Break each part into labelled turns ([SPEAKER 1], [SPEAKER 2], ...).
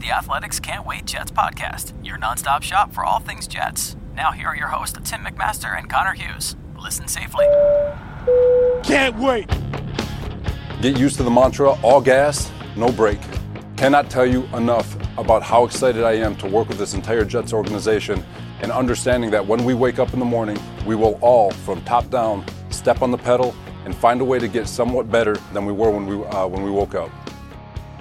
[SPEAKER 1] the Athletic's Can't Wait Jets podcast, your nonstop shop for all things Jets. Now, here are your hosts, Tim McMaster and Connor Hughes. Listen safely.
[SPEAKER 2] Can't wait.
[SPEAKER 3] Get used to the mantra all gas, no brake. Cannot tell you enough about how excited I am to work with this entire Jets organization and understanding that when we wake up in the morning, we will all, from top down, step on the pedal and find a way to get somewhat better than we were when we, uh, when we woke up.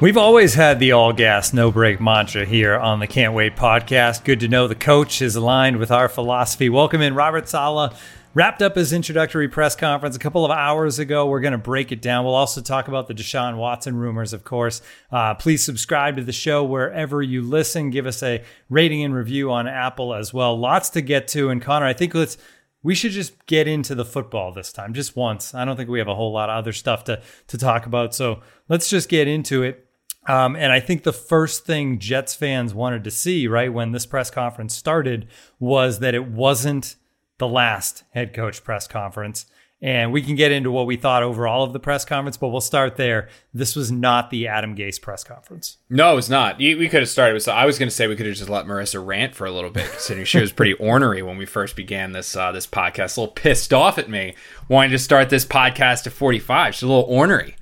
[SPEAKER 4] We've always had the all gas, no brake mantra here on the Can't Wait podcast. Good to know the coach is aligned with our philosophy. Welcome in Robert Saleh. Wrapped up his introductory press conference a couple of hours ago. We're going to break it down. We'll also talk about the Deshaun Watson rumors, of course. Uh, please subscribe to the show wherever you listen. Give us a rating and review on Apple as well. Lots to get to. And Connor, I think let's we should just get into the football this time, just once. I don't think we have a whole lot of other stuff to to talk about. So let's just get into it. Um, and I think the first thing Jets fans wanted to see, right, when this press conference started, was that it wasn't the last head coach press conference. And we can get into what we thought overall of the press conference, but we'll start there. This was not the Adam Gase press conference.
[SPEAKER 5] No, it's not. We could have started with. I was going to say we could have just let Marissa rant for a little bit, considering she was pretty ornery when we first began this uh, this podcast. A little pissed off at me, wanting to start this podcast at forty five. She's a little ornery.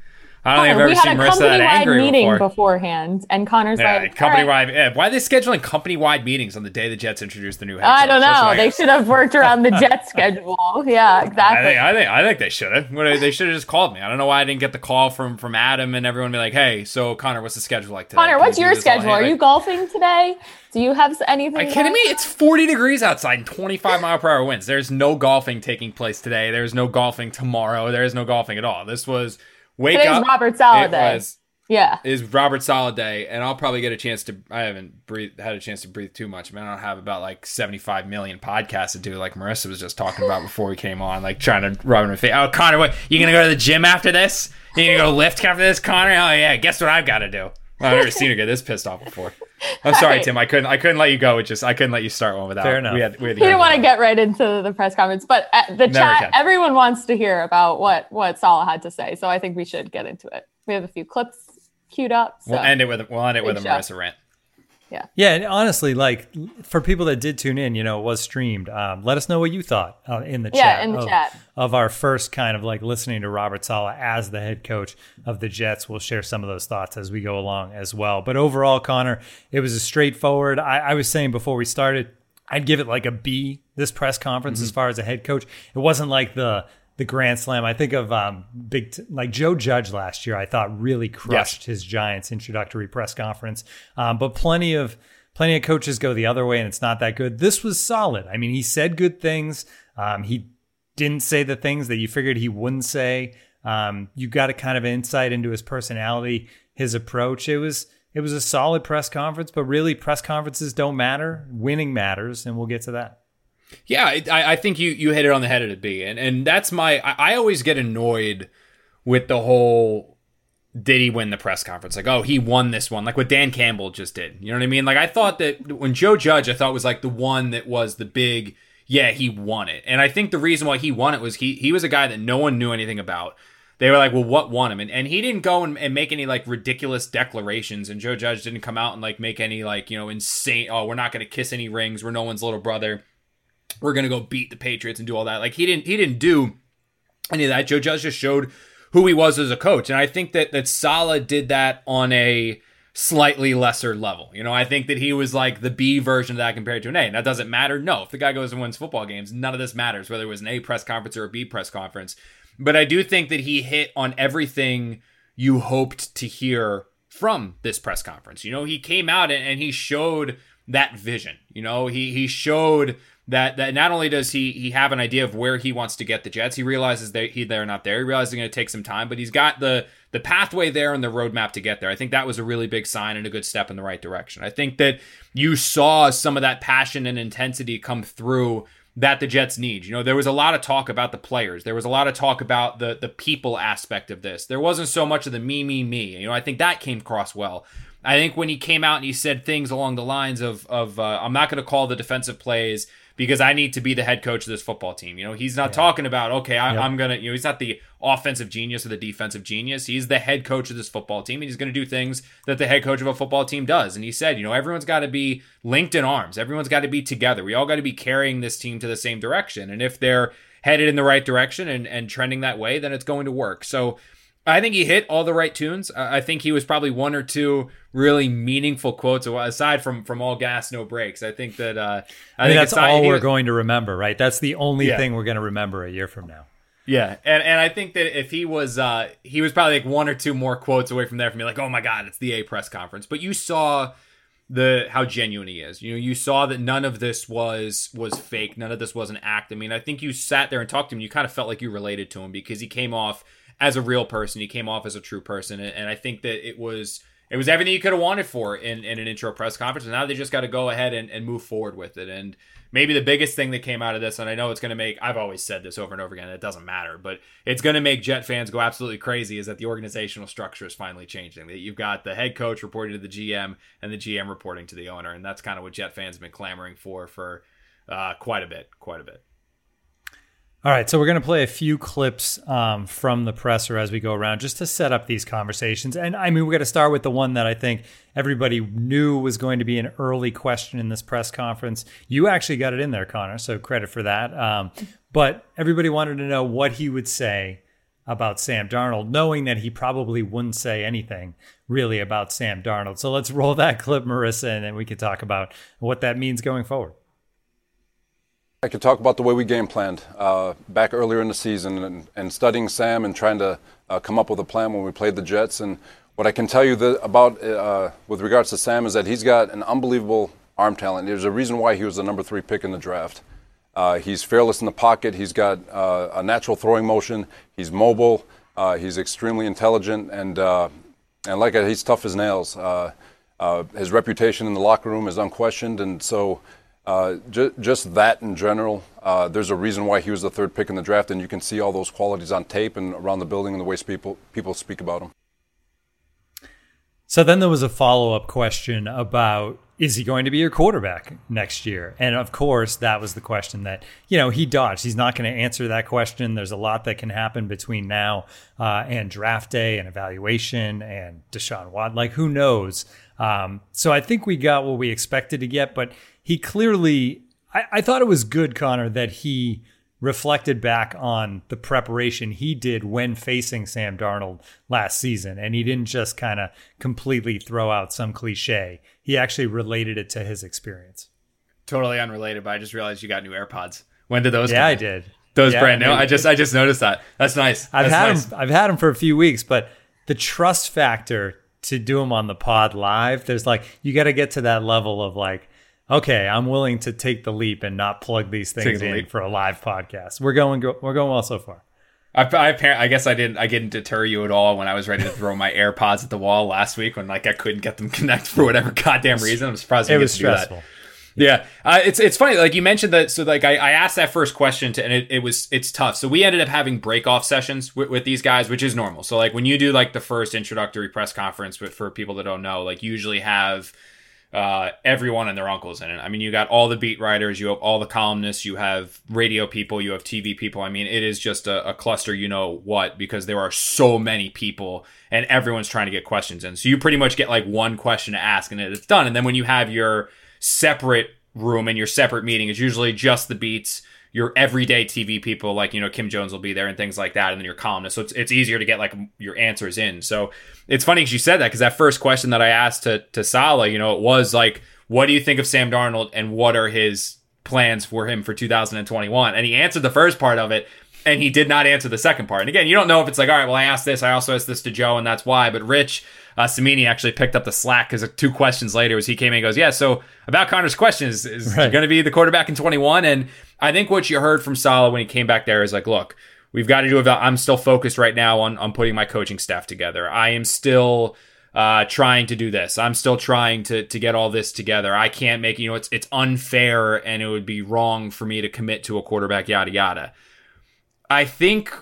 [SPEAKER 5] I don't think I've ever seen Marissa that angry
[SPEAKER 6] meeting
[SPEAKER 5] before.
[SPEAKER 6] beforehand, and Connor's
[SPEAKER 5] yeah,
[SPEAKER 6] like,
[SPEAKER 5] company
[SPEAKER 6] right.
[SPEAKER 5] Yeah, eh, why are they scheduling company wide meetings on the day the Jets introduced the new head
[SPEAKER 6] I don't know.
[SPEAKER 5] I-
[SPEAKER 6] They should have worked around the Jet schedule. Yeah,
[SPEAKER 5] I
[SPEAKER 6] exactly.
[SPEAKER 5] think I think I think they should have. They should have just called me. I don't know why I didn't get the call from from Adam and everyone be like, "Hey, so Connor, what's the schedule like today?"
[SPEAKER 6] Connor,
[SPEAKER 5] Can
[SPEAKER 6] what's
[SPEAKER 5] we
[SPEAKER 6] your schedule? Are you golfing today? Do you have anything?
[SPEAKER 5] Are you kidding me? It's 40 degrees outside and 25 mile per hour winds. There's no golfing taking place today. There's no golfing tomorrow. There is no golfing at all. This was wake
[SPEAKER 6] Today's
[SPEAKER 5] up.
[SPEAKER 6] Robert Saleh
[SPEAKER 5] it was
[SPEAKER 6] Yeah.
[SPEAKER 5] is Robert Saleh day, and I'll probably get a chance to. I haven't breathed, had a chance to breathe too much. I mean, I don't have about like 75 million podcasts to do, like Marissa was just talking about before we came on, like trying to rub in my face. Oh, Connor, what? You gonna go to the gym after this? You gonna go lift after this, Connor? Oh yeah. Guess what I've got to do? I've never seen her get this pissed off before. I'm sorry,
[SPEAKER 6] Right.
[SPEAKER 5] Tim. I couldn't. I couldn't let you go. It just I couldn't let you start one without.
[SPEAKER 4] Fair enough.
[SPEAKER 5] We had, we had
[SPEAKER 6] He didn't want to get right into the press conference, but at the
[SPEAKER 5] Never
[SPEAKER 6] chat,
[SPEAKER 5] can.
[SPEAKER 6] everyone wants to hear about what what Saleh had to say. So I think we should get into it. We have a few clips queued up. So.
[SPEAKER 5] We'll end it with we'll end it with a
[SPEAKER 6] Big show.
[SPEAKER 5] Marissa rant.
[SPEAKER 4] Yeah, yeah and honestly, like for people that did tune in, you know, it was streamed. Um, let us know what you thought uh, in the
[SPEAKER 6] Yeah,
[SPEAKER 4] chat.
[SPEAKER 6] in the
[SPEAKER 4] of,
[SPEAKER 6] chat.
[SPEAKER 4] of our first kind of like listening to Robert Saleh as the head coach of the Jets. We'll share some of those thoughts as we go along as well. But overall, Connor, it was a straightforward. I, I was saying before we started, I'd give it like a B. This press conference,
[SPEAKER 5] Mm-hmm.
[SPEAKER 4] as far as a head coach, it wasn't like the the grand slam. I think of um, big t- like Joe Judge last year. I thought really crushed his Giants introductory press conference. Um, but plenty of plenty of coaches go the other way, and it's not that good. This was solid. I mean, he said good things. Um, he didn't say the things that you figured he wouldn't say. Um, you got a kind of insight into his personality, his approach. It was it was a solid press conference, but really press conferences don't matter. Winning matters, and we'll get to that.
[SPEAKER 5] Yeah, I, I think you you hit it on the head at B, and and that's my. I, I always get annoyed with the whole. Did he win the press conference? Like, oh, he won this one, like what Dan Campbell just did. You know what I mean? Like, I thought that when Joe Judge, I thought was like the one that was the big. Yeah, he won it, and I think the reason why he won it was he he was a guy that no one knew anything about. They were like, well, what won him? And, and he didn't go and, and make any like ridiculous declarations. And Joe Judge didn't come out and like make any like, you know, insane, oh, we're not going to kiss any rings. We're no one's little brother we're gonna go beat the Patriots and do all that. Like he didn't he didn't do any of that. Joe Judge just showed who he was as a coach, and I think that that Saleh did that on a slightly lesser level. You know, I think that he was like the B version of that compared to an A. And that doesn't matter. No, if the guy goes and wins football games, none of this matters whether it was an A press conference or a B press conference. But I do think that he hit on everything you hoped to hear from this press conference. You know, he came out and he showed that vision. You know, he he showed that that not only does he he have an idea of where he wants to get the Jets, he realizes that he they're not there. He realizes it's going to take some time, but he's got the the pathway there and the roadmap to get there. I think that was a really big sign and a good step in the right direction. I think that you saw some of that passion and intensity come through that the Jets need. You know, there was a lot of talk about the players. There was a lot of talk about the the people aspect of this. There wasn't so much of the me me me. You know, I think that came across well. I think when he came out and he said things along the lines of of uh, I'm not going to call the defensive plays because I need to be the head coach of this football team. You know, he's not yeah. talking about, okay, I, am going to, you know, he's not the offensive genius or the defensive genius. He's the head coach of this football team, and he's going to do things that the head coach of a football team does. And he said, you know, everyone's got to be linked in arms, everyone's got to be together. We all got to be carrying this team to the same direction. And if they're headed in the right direction and, and trending that way, then it's going to work. So, I think he hit all the right tunes. I think he was probably one or two really meaningful quotes aside from from all gas, no brakes. I think that uh,
[SPEAKER 4] I, I think that's all we're was, going to remember, right? That's the only yeah. thing we're going to remember a year from now.
[SPEAKER 5] Yeah, and and I think that if he was uh, he was probably like one or two more quotes away from there from me, like, oh my god, it's the A press conference. But you saw the how genuine he is. You know, you saw that none of this was was fake. None of this was an act. I mean, I think you sat there and talked to him. You kind of felt like you related to him because he came off as a real person. He came off as a true person, and, and I think that it was it was everything you could have wanted for in, in an intro press conference. And now they just got to go ahead and, and move forward with it. And maybe the biggest thing that came out of this, and I know it's going to make I've always said this over and over again. It doesn't matter, but it's going to make Jet fans go absolutely crazy. Is that the organizational structure is finally changing? That you've got the head coach reporting to the GM and the GM reporting to the owner, and that's kind of what Jet fans have been clamoring for for uh, quite a bit, quite a bit.
[SPEAKER 4] All right, so we're going to play a few clips um, from the presser as we go around just to set up these conversations. And I mean, we're going to start with the one that I think everybody knew was going to be an early question in this press conference. You actually got it in there, Connor, so credit for that. Um, but everybody wanted to know what he would say about Sam Darnold, knowing that he probably wouldn't say anything really about Sam Darnold. So let's roll that clip, Marissa, and then we can talk about what that means going forward.
[SPEAKER 3] I could talk about the way we game planned uh, back earlier in the season and, and studying Sam and trying to uh, come up with a plan when we played the Jets. And what I can tell you about uh, with regards to Sam is that he's got an unbelievable arm talent. There's a reason why he was the number three pick in the draft. Uh, he's fearless in the pocket. He's got uh, a natural throwing motion. He's mobile. Uh, he's extremely intelligent and and like he's tough as nails. his reputation in the locker room is unquestioned, and so. Uh, ju- just that in general, uh, there's a reason why he was the third pick in the draft, and you can see all those qualities on tape and around the building and the way people people speak about him.
[SPEAKER 4] So then there was a follow up question about is he going to be your quarterback next year? And of course, that was the question that you know he dodged. He's not going to answer that question. There's a lot that can happen between now uh, and draft day and evaluation and Deshaun Watt. Like who knows? Um, so I think we got what we expected to get, but he clearly, I, I thought it was good, Connor, that he reflected back on the preparation he did when facing Sam Darnold last season. And he didn't just kind of completely throw out some cliche, he actually related it to his experience.
[SPEAKER 5] Totally unrelated, but I just realized you got new AirPods. When did those?
[SPEAKER 4] Yeah, I did.
[SPEAKER 5] Those
[SPEAKER 4] yeah,
[SPEAKER 5] brand new. I just I just noticed that. That's nice.
[SPEAKER 4] I've
[SPEAKER 5] That's
[SPEAKER 4] had
[SPEAKER 5] nice.
[SPEAKER 4] them. I've had them for a few weeks, but the trust factor to do them on the pod live, there's like you got to get to that level of like okay, I'm willing to take the leap and not plug these things the in leap. for a live podcast. We're going we're going well so far.
[SPEAKER 5] I, I, I, guess I didn't I didn't deter you at all when I was ready to throw my AirPods at the wall last week when like I couldn't get them connected for whatever goddamn reason. I'm surprised
[SPEAKER 4] it was stressful.
[SPEAKER 5] Yeah, uh, it's it's funny. Like you mentioned that. So like I, I asked that first question to, and it, it was it's tough. So we ended up having break off sessions with, with these guys, which is normal. So like when you do like the first introductory press conference, with, for people that don't know, like usually have uh, everyone and their uncles in it. I mean, you got all the beat writers, you have all the columnists, you have radio people, you have TV people. I mean, it is just a, a, cluster, you know what, because there are so many people and everyone's trying to get questions in. So you pretty much get like one question to ask and it's done. And then when you have your separate room and your separate meeting, it's usually just the beats your everyday TV people, like you know Kim Jones will be there and things like that, and then your columnists. So it's it's easier to get like your answers in. So it's funny because you said that because that first question that I asked to to Saleh, you know, it was like, what do you think of Sam Darnold and what are his plans for him for 2021? And he answered the first part of it. And he did not answer the second part. And again, you don't know if it's like, all right, well, I asked this. I also asked this to Joe, and that's why. But Rich, uh, Cimini actually picked up the slack because two questions later was he came in and goes, yeah, so about Connor's question is, is right. going to be the quarterback in 21? And I think what you heard from Saleh when he came back there is like, look, we've got to do about, I'm still focused right now on, on putting my coaching staff together. I am still uh, trying to do this. I'm still trying to to get all this together. I can't make you know it's it's unfair and it would be wrong for me to commit to a quarterback. Yada yada. I think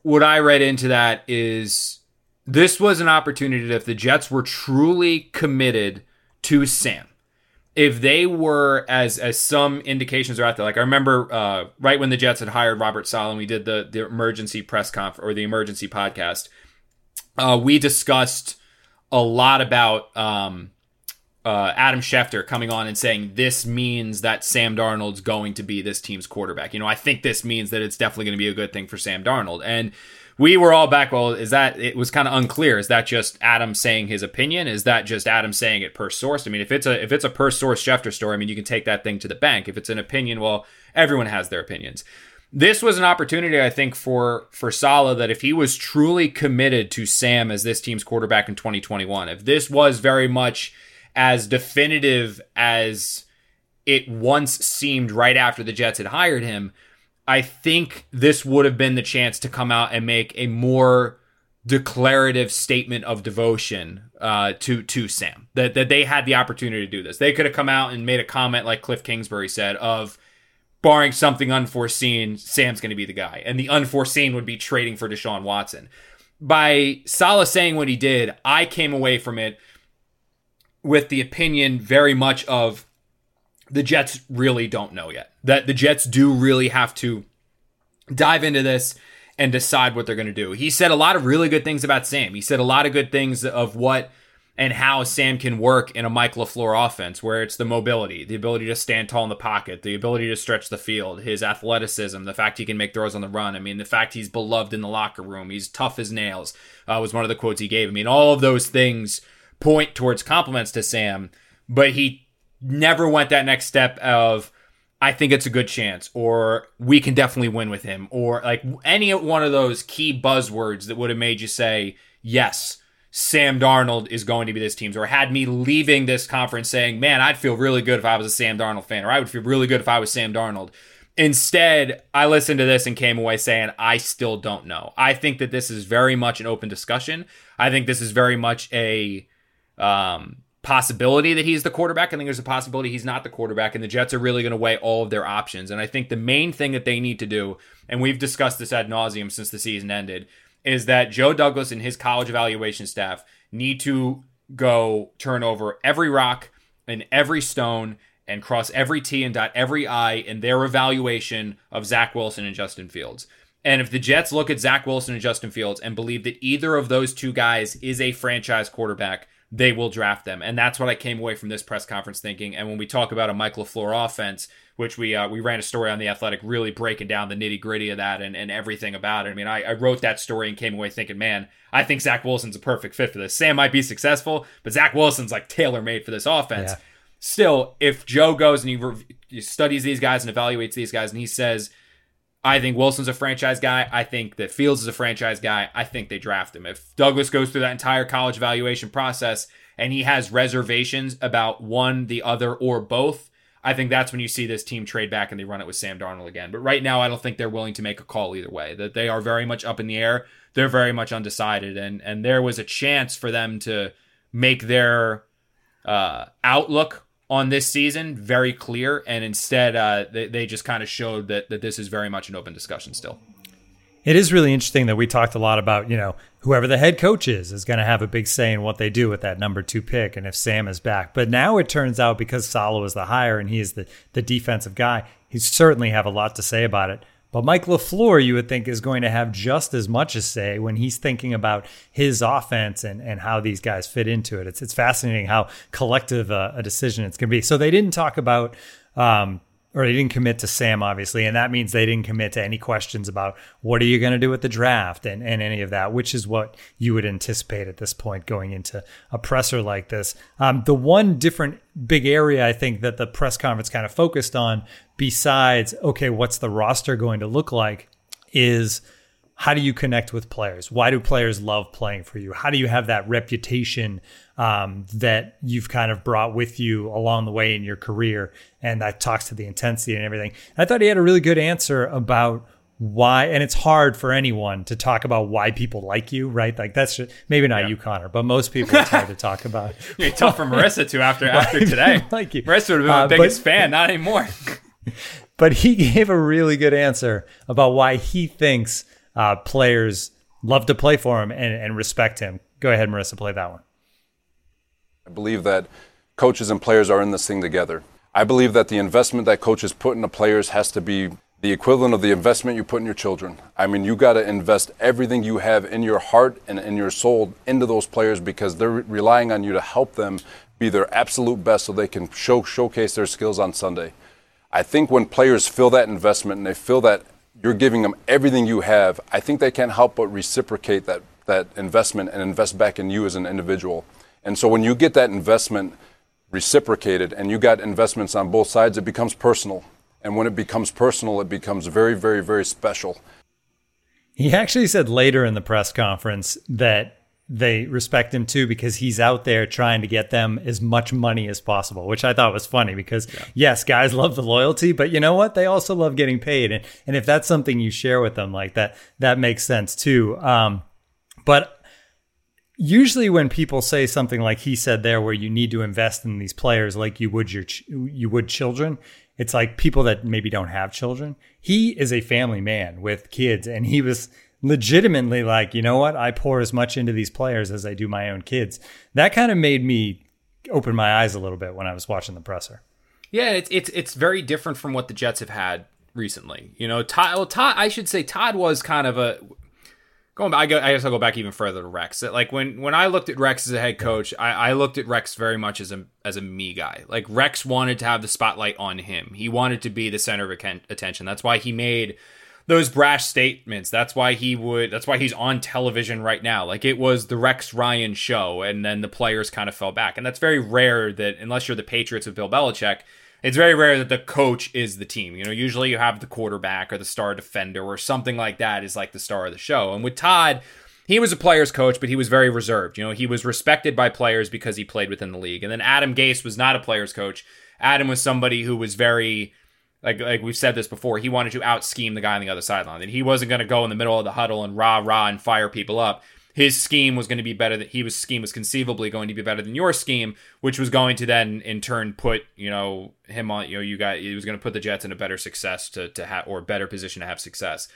[SPEAKER 5] what I read into that is this was an opportunity that if the Jets were truly committed to Sam, if they were as as some indications are out there, like I remember uh, right when the Jets had hired Robert Saleh, we did the the emergency press conf or the emergency podcast. Uh, we discussed a lot about um, uh, Adam Schefter coming on and saying this means that Sam Darnold's going to be this team's quarterback. You know, I think this means that it's definitely going to be a good thing for Sam Darnold. And we were all back. Well, is that it was kind of unclear? Is that just Adam saying his opinion? Is that just Adam saying it per source? I mean, if it's a if it's a per source Schefter story, I mean, you can take that thing to the bank. If it's an opinion, well, everyone has their opinions. This was an opportunity, I think, for for Saleh that if he was truly committed to Sam as this team's quarterback in 2021, if this was very much as definitive as it once seemed right after the Jets had hired him, I think this would have been the chance to come out and make a more declarative statement of devotion uh, to to Sam. That that they had the opportunity to do this. They could have come out and made a comment like Cliff Kingsbury said of barring something unforeseen, Sam's going to be the guy. And the unforeseen would be trading for Deshaun Watson. By Saleh saying what he did, I came away from it with the opinion very much of the Jets really don't know yet. That the Jets do really have to dive into this and decide what they're going to do. He said a lot of really good things about Sam. He said a lot of good things of what and how Sam can work in a Mike LaFleur offense where it's the mobility, the ability to stand tall in the pocket, the ability to stretch the field, his athleticism, the fact he can make throws on the run. I mean, the fact he's beloved in the locker room, he's tough as nails, uh, was one of the quotes he gave. I mean, all of those things point towards compliments to Sam, but he never went that next step of I think it's a good chance or we can definitely win with him or like any one of those key buzzwords that would have made you say yes Sam Darnold is going to be this team's or had me leaving this conference saying man I'd feel really good if I was a Sam Darnold fan or I would feel really good if I was Sam Darnold. Instead I listened to this and came away saying I still don't know. I think that this is very much an open discussion. I think this is very much a um, possibility that he's the quarterback. I think there's a possibility he's not the quarterback, and the Jets are really going to weigh all of their options. And I think the main thing that they need to do, and we've discussed this ad nauseum since the season ended, is that Joe Douglas and his college evaluation staff need to go turn over every rock and every stone and cross every T and dot every I in their evaluation of Zach Wilson and Justin Fields. And if the Jets look at Zach Wilson and Justin Fields and believe that either of those two guys is a franchise quarterback, they will draft them. And that's what I came away from this press conference thinking. And when we talk about a Michael LaFleur offense, which we uh, we ran a story on the Athletic, really breaking down the nitty gritty of that and, and everything about it. I mean, I, I wrote that story and came away thinking, man, I think Zach Wilson's a perfect fit for this. Sam might be successful, but Zach Wilson's like tailor made for this offense. Yeah. Still, if Joe goes and he, re- he studies these guys and evaluates these guys and he says, I think Wilson's a franchise guy. I think that Fields is a franchise guy. I think they draft him. If Douglas goes through that entire college evaluation process and he has reservations about one, the other, or both, I think that's when you see this team trade back and they run it with Sam Darnold again. But right now, I don't think they're willing to make a call either way. That they are very much up in the air. They're very much undecided, and and there was a chance for them to make their uh, outlook on this season very clear, and instead uh, they, they just kind of showed that that this is very much an open discussion still.
[SPEAKER 4] It is really interesting that we talked a lot about, you know, whoever the head coach is is going to have a big say in what they do with that number two pick and if Sam is back. But now it turns out because Saleh is the hire and he is the, the defensive guy, he certainly have a lot to say about it. But Mike LaFleur, you would think, is going to have just as much to say when he's thinking about his offense and, and how these guys fit into it. It's, it's fascinating how collective uh, a decision it's going to be. So they didn't talk about um, or they didn't commit to Sam, obviously, and that means they didn't commit to any questions about what are you going to do with the draft and, and any of that, which is what you would anticipate at this point going into a presser like this. Um, the one different big area I think that the press conference kind of focused on, besides okay, what's the roster going to look like, is how do you connect with players? Why do players love playing for you? How do you have that reputation um, that you've kind of brought with you along the way in your career? And that talks to the intensity and everything. And I thought he had a really good answer about why and it's hard for anyone to talk about why people like you right like that's just, maybe not yeah. you connor but most people it's hard to talk about
[SPEAKER 5] it's tough for marissa too after after today like you marissa would have been uh, my biggest but, fan not anymore
[SPEAKER 4] but he gave a really good answer about why he thinks uh, players love to play for him and, and respect him. Go ahead, Marissa, play that one.
[SPEAKER 3] I believe that coaches and players are in this thing together. I believe that the investment that coaches put into players has to be the equivalent of the investment you put in your children. I mean, you got to invest everything you have in your heart and in your soul into those players because they're relying on you to help them be their absolute best so they can show showcase their skills on Sunday. I think when players feel that investment and they feel that you're giving them everything you have, I think they can't help but reciprocate that that investment and invest back in you as an individual. And so when you get that investment reciprocated and you got investments on both sides, it becomes personal. And when it becomes personal, it becomes very, very, very special.
[SPEAKER 4] He actually said later in the press conference that they respect him too because he's out there trying to get them as much money as possible, which I thought was funny because yeah. yes, guys love the loyalty, but you know what? They also love getting paid. And, and if that's something you share with them like that, that makes sense too. Um, but usually when people say something like he said there, where you need to invest in these players like you would your, ch- you would children, it's like people that maybe don't have children. He is a family man with kids and he was, legitimately like, you know what? I pour as much into these players as I do my own kids. That kind of made me open my eyes a little bit when I was watching the presser.
[SPEAKER 5] Yeah, it's it's it's very different from what the Jets have had recently. You know, Todd. Well, Todd. I should say Todd was kind of a going back. I, go, I guess I'll go back even further to Rex. Like when when I I looked at Rex as a head coach, I, I looked at Rex very much as a as a me guy. Like Rex wanted to have the spotlight on him. He wanted to be the center of attention. That's why he made those brash statements. That's why he would. That's why he's on television right now. Like it was the Rex Ryan show, and then the players kind of fell back. And that's very rare that unless you're the Patriots with Bill Belichick, it's very rare that the coach is the team. You know, usually you have the quarterback or the star defender or something like that is like the star of the show. And with Todd. He was a player's coach, but he was very reserved. You know, he was respected by players because he played within the league. And then Adam Gase was not a player's coach. Adam was somebody who was very like like we've said this before, he wanted to out scheme the guy on the other sideline. That he wasn't going to go in the middle of the huddle and rah rah and fire people up. His scheme was going to be better than he was scheme was conceivably going to be better than your scheme, which was going to then in turn put you know him on you know you got he was going to put the Jets in a better success to to have or better position to have success.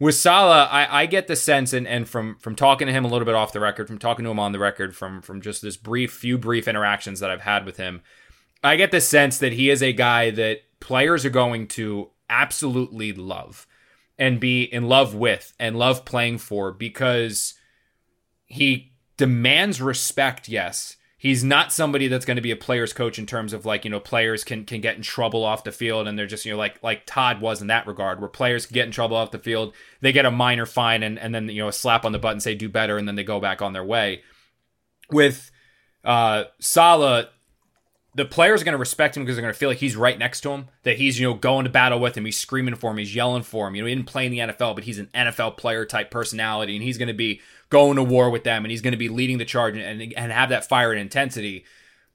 [SPEAKER 5] With Saleh, I, I get the sense, and, and from from talking to him a little bit off the record, from talking to him on the record, from from just this brief few brief interactions that I've had with him, I get the sense that he is a guy that players are going to absolutely love and be in love with and love playing for because he demands respect, yes. He's not somebody that's going to be a player's coach in terms of like, you know, players can can get in trouble off the field and they're just, you know, like like Todd was in that regard, where players get in trouble off the field, they get a minor fine and, and then, you know, a slap on the butt and say do better, and then they go back on their way. With uh Saleh, the players are going to respect him because they're going to feel like he's right next to him, that he's, you know, going to battle with him, he's screaming for him, he's yelling for him. You know, he didn't play in the NFL, but he's an NFL player type personality, and he's going to be going to war with them, and he's going to be leading the charge and, and have that fire and intensity.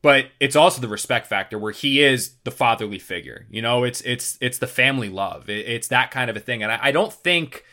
[SPEAKER 5] But it's also the respect factor where he is the fatherly figure. You know, it's it's it's the family love. It, it's that kind of a thing, and I, I don't think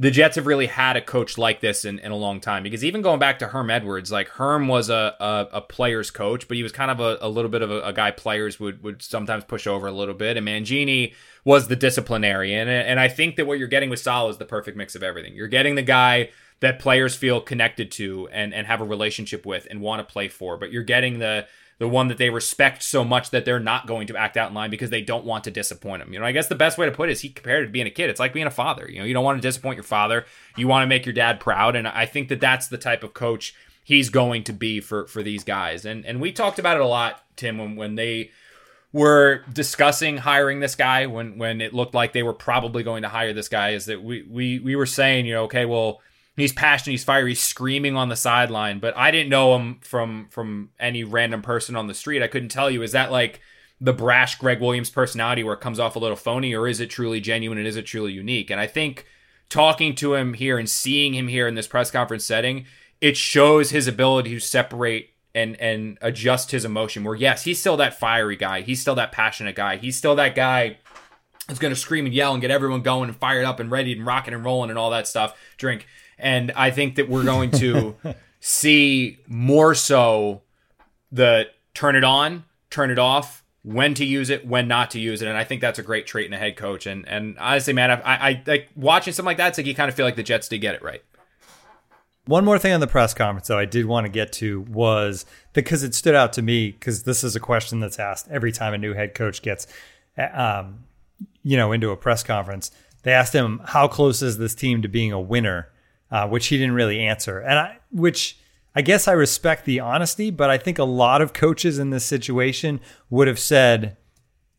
[SPEAKER 5] the Jets have really had a coach like this in, in a long time because even going back to Herm Edwards, like Herm was a, a, a player's coach, but he was kind of a, a little bit of a, a, guy players would, would sometimes push over a little bit. And Mangini was the disciplinarian. And, and I think that what you're getting with Sal is the perfect mix of everything. You're getting the guy that players feel connected to and, and have a relationship with and want to play for, but you're getting the the one that they respect so much that they're not going to act out in line because they don't want to disappoint him. You know, I guess the best way to put it is he compared it to being a kid. It's like being a father. You know, you don't want to disappoint your father. You want to make your dad proud, and I think that that's the type of coach he's going to be for for these guys. And and we talked about it a lot, Tim, when when they were discussing hiring this guy when when it looked like they were probably going to hire this guy is that we we we were saying, you know, okay, well, he's passionate, he's fiery, he's screaming on the sideline. But I didn't know him from from any random person on the street. I couldn't tell you. Is that like the brash Gregg Williams personality where it comes off a little phony, or is it truly genuine and is it truly unique? And I think talking to him here and seeing him here in this press conference setting, it shows his ability to separate and and adjust his emotion. Where yes, he's still that fiery guy, he's still that passionate guy, he's still that guy who's going to scream and yell and get everyone going and fired up and ready and rocking and rolling and all that stuff. Drink and I think that we're going to see more so the turn it on, turn it off, when to use it, when not to use it, and I think that's a great trait in a head coach. And and honestly, man, I, I, I like watching something like that. It's like you kind of feel like the Jets did get it right.
[SPEAKER 4] One more thing on the press conference, though, I did want to get to was because it stood out to me because this is a question that's asked every time a new head coach gets, um, you know, into a press conference. They asked him how close is this team to being a winner, uh, which he didn't really answer, and I, which I guess I respect the honesty, but I think a lot of coaches in this situation would have said,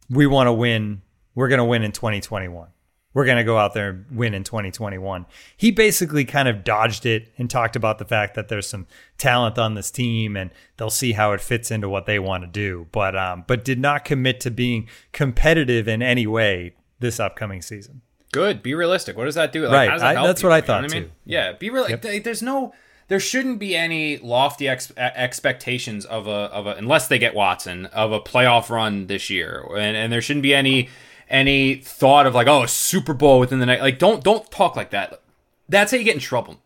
[SPEAKER 4] "We want to win. We're going to win in 2021." we're going to go out there and win in 2021. He basically kind of dodged it and talked about the fact that there's some talent on this team and they'll see how it fits into what they want to do, but um, but did not commit to being competitive in any way this upcoming season.
[SPEAKER 5] Good. Be realistic. What does that do? Like,
[SPEAKER 4] right.
[SPEAKER 5] that
[SPEAKER 4] I, that's
[SPEAKER 5] you?
[SPEAKER 4] what I thought
[SPEAKER 5] you know
[SPEAKER 4] too.
[SPEAKER 5] I mean? Yeah. Be real. Yep. There's no. There shouldn't be any lofty ex- expectations of a of a unless they get Watson of a playoff run this year, and and there shouldn't be any any thought of like, oh, a Super Bowl within the night. Like, don't don't talk like that. That's how you get in trouble.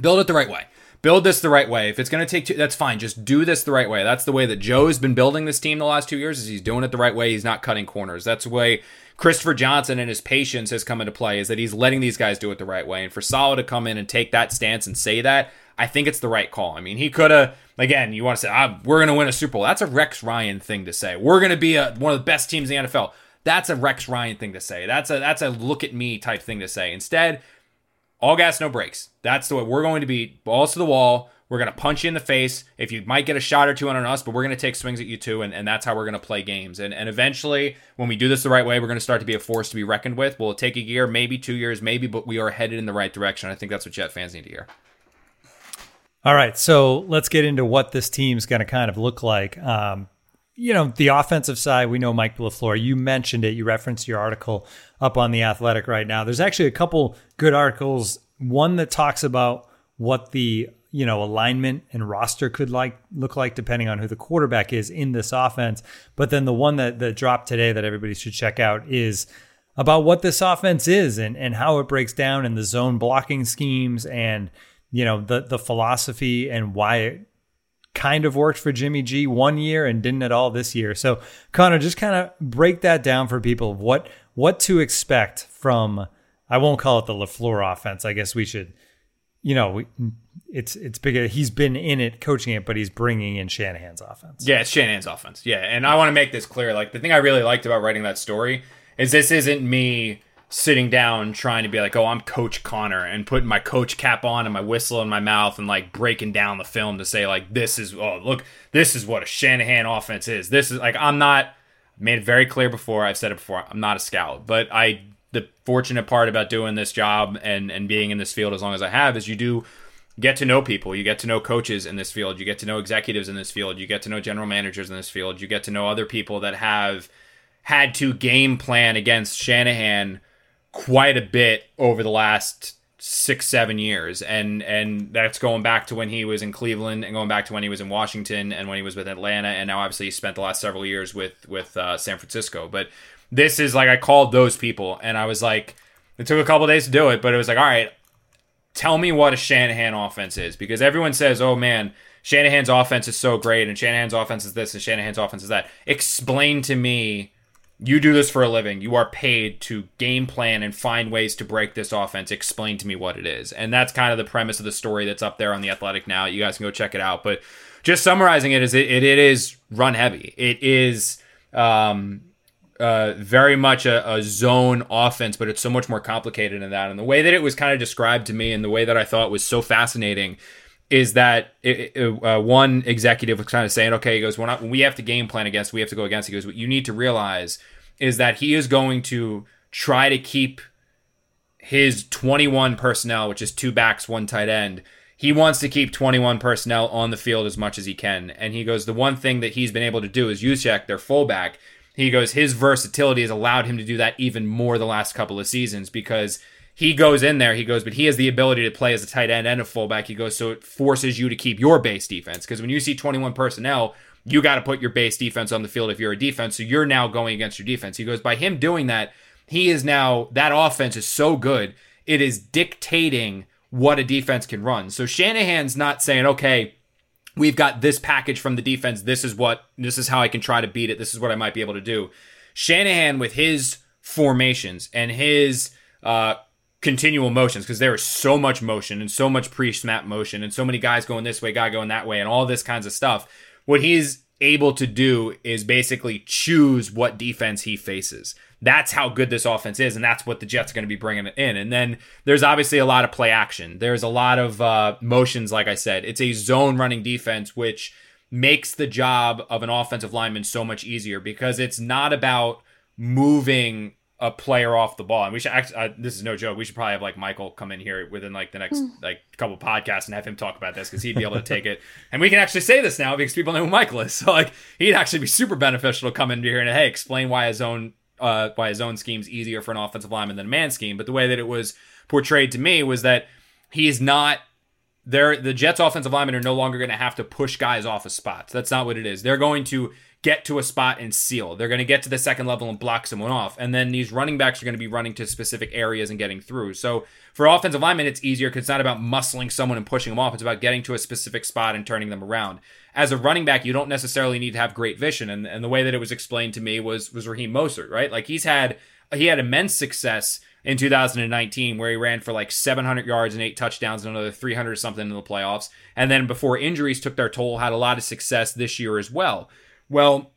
[SPEAKER 5] Build it the right way. Build this the right way. If it's going to take two, that's fine. Just do this the right way. That's the way that Joe's been building this team the last two years. Is he's doing it the right way. He's not cutting corners. That's the way Christopher Johnson and his patience has come into play. Is that he's letting these guys do it the right way. And for Saleh to come in and take that stance and say that, I think it's the right call. I mean, he could have. Again, you want to say, ah, we're going to win a Super Bowl. That's a Rex Ryan thing to say. We're going to be a, one of the best teams in the NFL. That's a Rex Ryan thing to say. That's a that's a look at me type thing to say. Instead, all gas, no brakes. That's the way we're going to be. Balls to the wall. We're going to punch you in the face. If you might get a shot or two on us, but we're going to take swings at you too. And, and that's how we're going to play games. And, and eventually, when we do this the right way, we're going to start to be a force to be reckoned with. Will it take a year, maybe two years, maybe, but we are headed in the right direction. I think that's what Jet fans need to hear.
[SPEAKER 4] All right. So let's get into what this team's going to kind of look like. Um, you know, the offensive side, we know Mike LaFleur. You mentioned it. You referenced your article up on the Athletic right now. There's actually a couple good articles. One that talks about what the you know alignment and roster could like look like depending on who the quarterback is in this offense. But then the one that that dropped today that everybody should check out is about what this offense is and and how it breaks down in the zone blocking schemes and you know the the philosophy and why it kind of worked for Jimmy G one year and didn't at all this year. So Connor, just kind of break that down for people. What what to expect from I won't call it the LaFleur offense. I guess we should, you know, it's it's bigger. He's been in it, coaching it, but he's bringing in Shanahan's offense.
[SPEAKER 5] Yeah, it's Shanahan's offense. Yeah, and I want to make this clear. Like the thing I really liked about writing that story is this isn't me sitting down trying to be like, oh, I'm Coach Connor and putting my coach cap on and my whistle in my mouth and like breaking down the film to say like this is oh look this is what a Shanahan offense is. This is like I'm not made it very clear before. I've said it before. I'm not a scout, but I the fortunate part about doing this job and and being in this field as long as I have is you do get to know people. You get to know coaches in this field. You get to know executives in this field. You get to know general managers in this field. You get to know other people that have had to game plan against Shanahan quite a bit over the last six seven years and and that's going back to when he was in cleveland and going back to when he was in washington and when he was with atlanta and now obviously he spent the last several years with with uh, san francisco but this is like i called those people and i was like it took a couple days to do it but it was like all right tell me what a shanahan offense is because everyone says oh man shanahan's offense is so great and shanahan's offense is this and shanahan's offense is that explain to me you do this for a living. You are paid to game plan and find ways to break this offense. Explain to me what it is. And that's kind of the premise of the story that's up there on the Athletic now. You guys can go check it out. But just summarizing it is it, it, it is run heavy. It is um, uh, very much a, a, zone offense, but it's so much more complicated than that. And the way that it was kind of described to me and the way that I thought was so fascinating is that it, it, uh, one executive was kind of saying, okay, he goes, when, we have to game plan against, we have to go against. He goes, what you need to realize is that he is going to try to keep his 21 personnel, which is two backs, one tight end. He wants to keep 21 personnel on the field as much as he can. And he goes, the one thing that he's been able to do is Juszczyk, their fullback. He goes, his versatility has allowed him to do that even more the last couple of seasons because – he goes in there, he goes, but he has the ability to play as a tight end and a fullback. He goes, so it forces you to keep your base defense. Because when you see 21 personnel, you got to put your base defense on the field if you're a defense. So you're now going against your defense. He goes, by him doing that, he is now, that offense is so good, it is dictating what a defense can run. So Shanahan's not saying, okay, we've got this package from the defense. This is what, this is how I can try to beat it. This is what I might be able to do. Shanahan, with his formations and his, uh, continual motions because there is so much motion and so much pre-snap motion and so many guys going this way, guy going that way, and all this kinds of stuff. What he's able to do is basically choose what defense he faces. That's how good this offense is, and that's what the Jets are going to be bringing in. And then there's obviously a lot of play action. There's a lot of uh, motions, like I said. It's a zone running defense, which makes the job of an offensive lineman so much easier because it's not about moving a player off the ball. And we should actually, uh, this is no joke. We should probably have like Michael come in here within like the next like couple podcasts and have him talk about this because he'd be able to take it. And we can actually say this now because people know who Michael is. So like he'd actually be super beneficial to come in here and hey, explain why his own uh, why his own scheme's easier for an offensive lineman than a man scheme. But the way that it was portrayed to me was that he's not there. The Jets offensive linemen are no longer going to have to push guys off of spots. That's not what it is. They're going to get to a spot and seal. They're going to get to the second level and block someone off. And then these running backs are going to be running to specific areas and getting through. So for offensive linemen, it's easier because it's not about muscling someone and pushing them off. It's about getting to a specific spot and turning them around. As a running back, you don't necessarily need to have great vision. And, and the way that it was explained to me was was Raheem Mostert, right? Like he's had he had immense success in 2019 where he ran for like 700 yards and eight touchdowns and another 300 something in the playoffs. And then before injuries took their toll, had a lot of success this year as well. Well,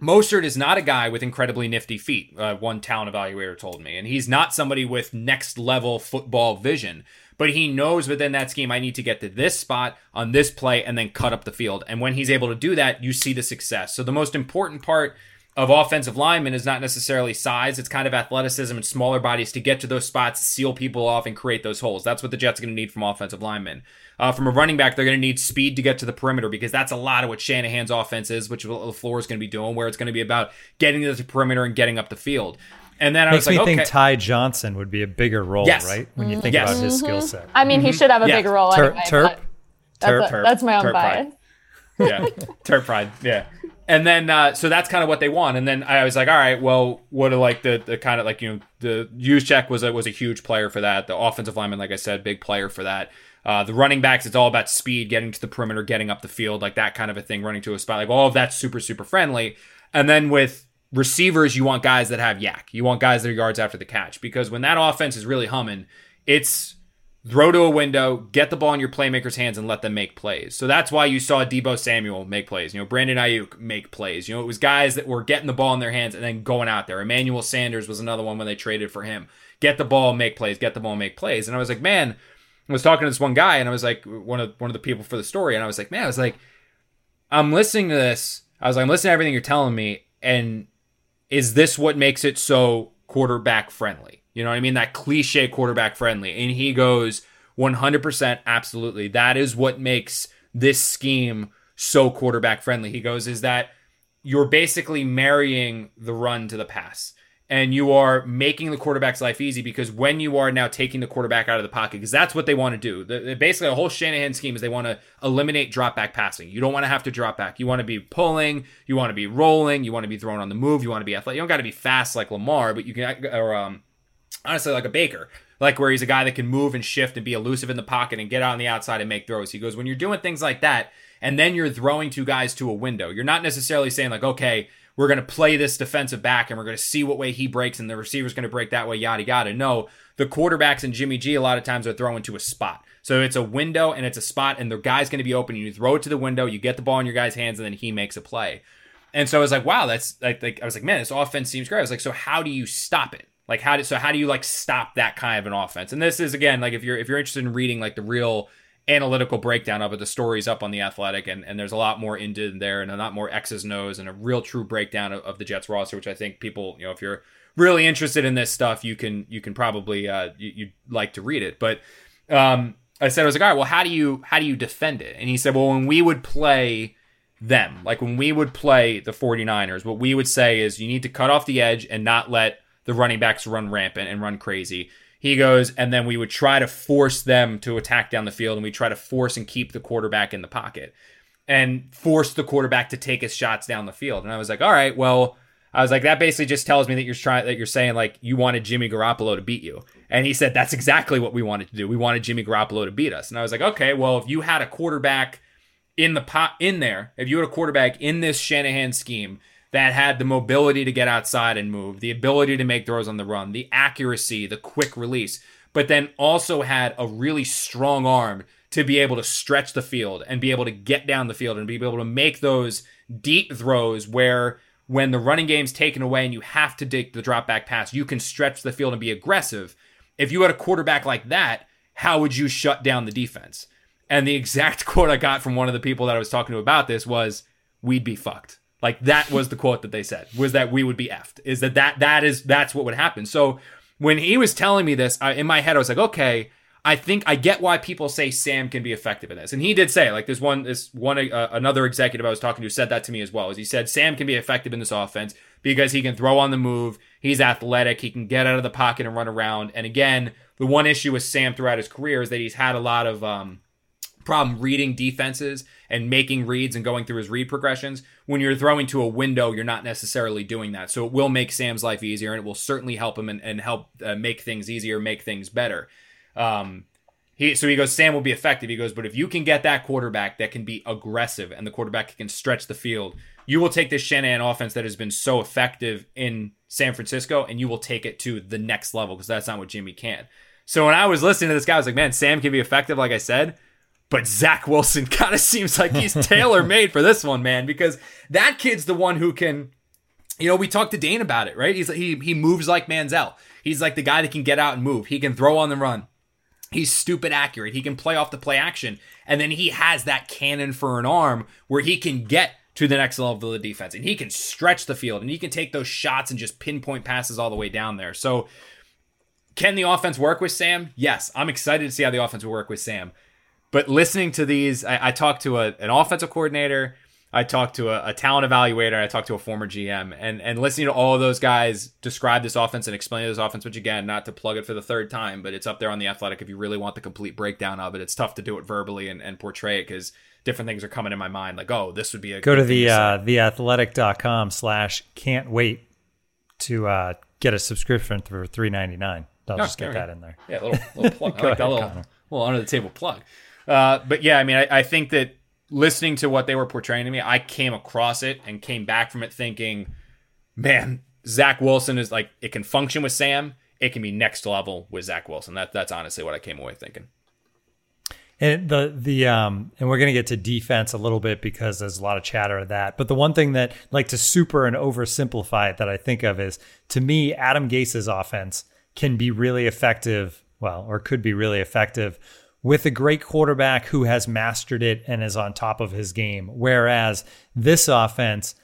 [SPEAKER 5] Mostert is not a guy with incredibly nifty feet, uh, one talent evaluator told me. And he's not somebody with next level football vision. But he knows within that scheme, I need to get to this spot on this play and then cut up the field. And when he's able to do that, you see the success. So the most important part of offensive linemen is not necessarily size. It's kind of athleticism and smaller bodies to get to those spots, seal people off, and create those holes. That's what the Jets are going to need from offensive linemen. Uh, from a running back, they're going to need speed to get to the perimeter because that's a lot of what Shanahan's offense is, which LaFleur is going to be doing, where it's going to be about getting to the perimeter and getting up the field. And then I
[SPEAKER 4] Makes
[SPEAKER 5] was like,
[SPEAKER 4] me
[SPEAKER 5] okay.
[SPEAKER 4] think Ty Johnson would be a bigger role,
[SPEAKER 5] Yes.
[SPEAKER 4] right? When you think
[SPEAKER 5] Yes.
[SPEAKER 4] about his skill set.
[SPEAKER 6] I mean, he should have a
[SPEAKER 5] Yeah.
[SPEAKER 6] bigger role
[SPEAKER 4] Ter-
[SPEAKER 6] anyway.
[SPEAKER 4] Terp,
[SPEAKER 6] but that's,
[SPEAKER 4] Terp,
[SPEAKER 6] a- that's my own
[SPEAKER 5] Terp
[SPEAKER 6] bias.
[SPEAKER 5] pride. yeah, Terp pride. Yeah, and then uh, so that's kind of what they want. And then I was like, all right, well, what are like the the kind of like you know the Juszczyk was a was a huge player for that. The offensive lineman, like I said, big player for that. Uh, the running backs, it's all about speed, getting to the perimeter, getting up the field, like that kind of a thing, running to a spot. Like all of that's super super friendly. And then with receivers, you want guys that have YAC. You want guys that are yards after the catch because when that offense is really humming, it's throw to a window, get the ball in your playmakers' hands, and let them make plays. So that's why you saw Deebo Samuel make plays. You know, Brandon Aiyuk make plays. You know, it was guys that were getting the ball in their hands and then going out there. Emmanuel Sanders was another one when they traded for him. Get the ball, make plays. Get the ball, make plays. And I was like, man, I was talking to this one guy, and I was like, one of one of the people for the story, and I was like, man, I was like, I'm listening to this. I was like, I'm listening to everything you're telling me, and is this what makes it so quarterback friendly? You know what I mean? That cliche quarterback friendly. And he goes, 100% absolutely. That is what makes this scheme so quarterback friendly. He goes, is that you're basically marrying the run to the pass. And you are making the quarterback's life easy because when you are now taking the quarterback out of the pocket, because that's what they want to do. The, basically, the whole Shanahan scheme is they want to eliminate drop back passing. You don't want to have to drop back. You want to be pulling. You want to be rolling. You want to be throwing on the move. You want to be athletic. You don't got to be fast like Lamar, but you can, or um, honestly like a Baker, like where he's a guy that can move and shift and be elusive in the pocket and get out on the outside and make throws. He goes, when you're doing things like that, and then you're throwing two guys to a window, you're not necessarily saying like, okay, we're going to play this defensive back and we're going to see what way he breaks and the receiver's going to break that way, yada yada. No, the quarterbacks and Jimmy G a lot of times are throwing to a spot. So it's a window and it's a spot, and the guy's going to be open. You throw it to the window, you get the ball in your guy's hands, and then he makes a play. And so I was like, wow, that's like, like I was like, man, this offense seems great. I was like, so how do you stop it? Like how do so how do you like stop that kind of an offense? And this is again like if you're if you're interested in reading like the real analytical breakdown of it, the story's up on the Athletic, and, and there's a lot more into there and a lot more X's and O's and a real true breakdown of, of the Jets roster, which I think people you know if you're really interested in this stuff, you can you can probably uh you, you'd like to read it, but um. I said, I was like, all right, well, how do you how do you defend it? And he said, well, when we would play them, like when we would play the 49ers, what we would say is you need to cut off the edge and not let the running backs run rampant and run crazy. He goes, and then we would try to force them to attack down the field, and we try to force and keep the quarterback in the pocket and force the quarterback to take his shots down the field. And I was like, all right, well, I was like, that basically just tells me that you're trying that you're saying like you wanted Jimmy Garoppolo to beat you. And he said that's exactly what we wanted to do. We wanted Jimmy Garoppolo to beat us. And I was like, okay, well, if you had a quarterback in the pot in there, if you had a quarterback in this Shanahan scheme that had the mobility to get outside and move, the ability to make throws on the run, the accuracy, the quick release, but then also had a really strong arm to be able to stretch the field and be able to get down the field and be able to make those deep throws where when the running game's taken away and you have to dig the drop back pass, you can stretch the field and be aggressive. If you had a quarterback like that, how would you shut down the defense? And the exact quote I got from one of the people that I was talking to about this was, "We'd be fucked." Like that was the quote that they said was that we would be effed. Is that that that is that's what would happen. So when he was telling me this, I, in my head I was like, okay, I think I get why people say Sam can be effective in this, and he did say like this one this one uh, another executive I was talking to said that to me as well. Is he said Sam can be effective in this offense because he can throw on the move, he's athletic, he can get out of the pocket and run around. And again, the one issue with Sam throughout his career is that he's had a lot of um, problem reading defenses and making reads and going through his read progressions. When you're throwing to a window, you're not necessarily doing that. So it will make Sam's life easier and it will certainly help him and, and help uh, make things easier, make things better. Um, he, so he goes, Sam will be effective. He goes, but if you can get that quarterback that can be aggressive and the quarterback can stretch the field, you will take this Shanahan offense that has been so effective in San Francisco and you will take it to the next level because that's not what Jimmy can. So when I was listening to this guy, I was like, man, Sam can be effective, like I said. But Zach Wilson kind of seems like he's tailor made for this one, man, because that kid's the one who can, you know, we talked to Dane about it, right? He's he he moves like Manziel. He's like the guy that can get out and move. He can throw on the run. He's stupid accurate. He can play off the play action. And then he has that cannon for an arm where he can get to the next level of the defense and he can stretch the field and he can take those shots and just pinpoint passes all the way down there. So can the offense work with Sam? Yes, I'm excited to see how the offense will work with Sam. But listening to these, I, I talked to a, an offensive coordinator, I talked to a, a, talent evaluator, I talked to a former GM, and and listening to all of those guys describe this offense and explain this offense, which again, not to plug it for the third time, but it's up there on the athletic if you really want the complete breakdown of it. It's tough to do it verbally and, and portray it because different things are coming in my mind, like, oh, this would be a
[SPEAKER 4] go to the uh, theathletic.com slash can't wait to uh, get a subscription for three ninety nine. I'll oh, just get that in there.
[SPEAKER 5] Yeah, a little, little plug. I like ahead, that little, little under the table plug. Uh, but yeah, I mean, I, I, think that listening to what they were portraying to me, I came across it and came back from it thinking, man, Zach Wilson is like it can function with Sam. It can be next level with Zach Wilson. That that's honestly what I came away thinking.
[SPEAKER 4] And the the um and we're gonna get to defense a little bit because there's a lot of chatter of that. But the one thing that like to super and oversimplify it that I think of is to me, Adam Gase's offense can be really effective, well, or could be really effective with a great quarterback who has mastered it and is on top of his game. Whereas this offense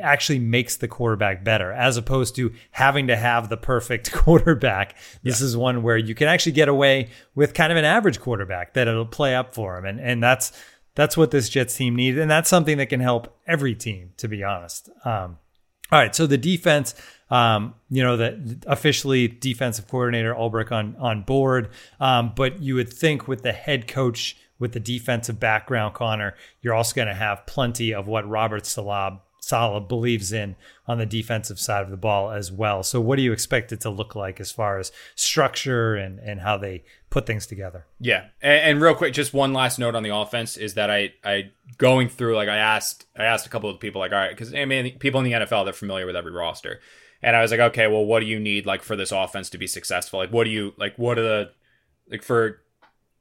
[SPEAKER 4] actually makes the quarterback better as opposed to having to have the perfect quarterback. This yeah. is one where you can actually get away with kind of an average quarterback that it'll play up for him. And, and that's, that's what this Jets team needs. And that's something that can help every team, to be honest. Um, all right. So the defense, um, you know, the officially defensive coordinator Ulbrich on on board. Um, but you would think with the head coach with the defensive background, Connor, you're also going to have plenty of what Robert Salab Saleh believes in on the defensive side of the ball as well. So, what do you expect it to look like as far as structure and and how they put things together?
[SPEAKER 5] Yeah, and, and real quick, just one last note on the offense is that I I going through like I asked I asked a couple of people like all right because I mean people in the NFL they're familiar with every roster. And I was like, okay, well, what do you need like for this offense to be successful? Like, what do you like? What are the like for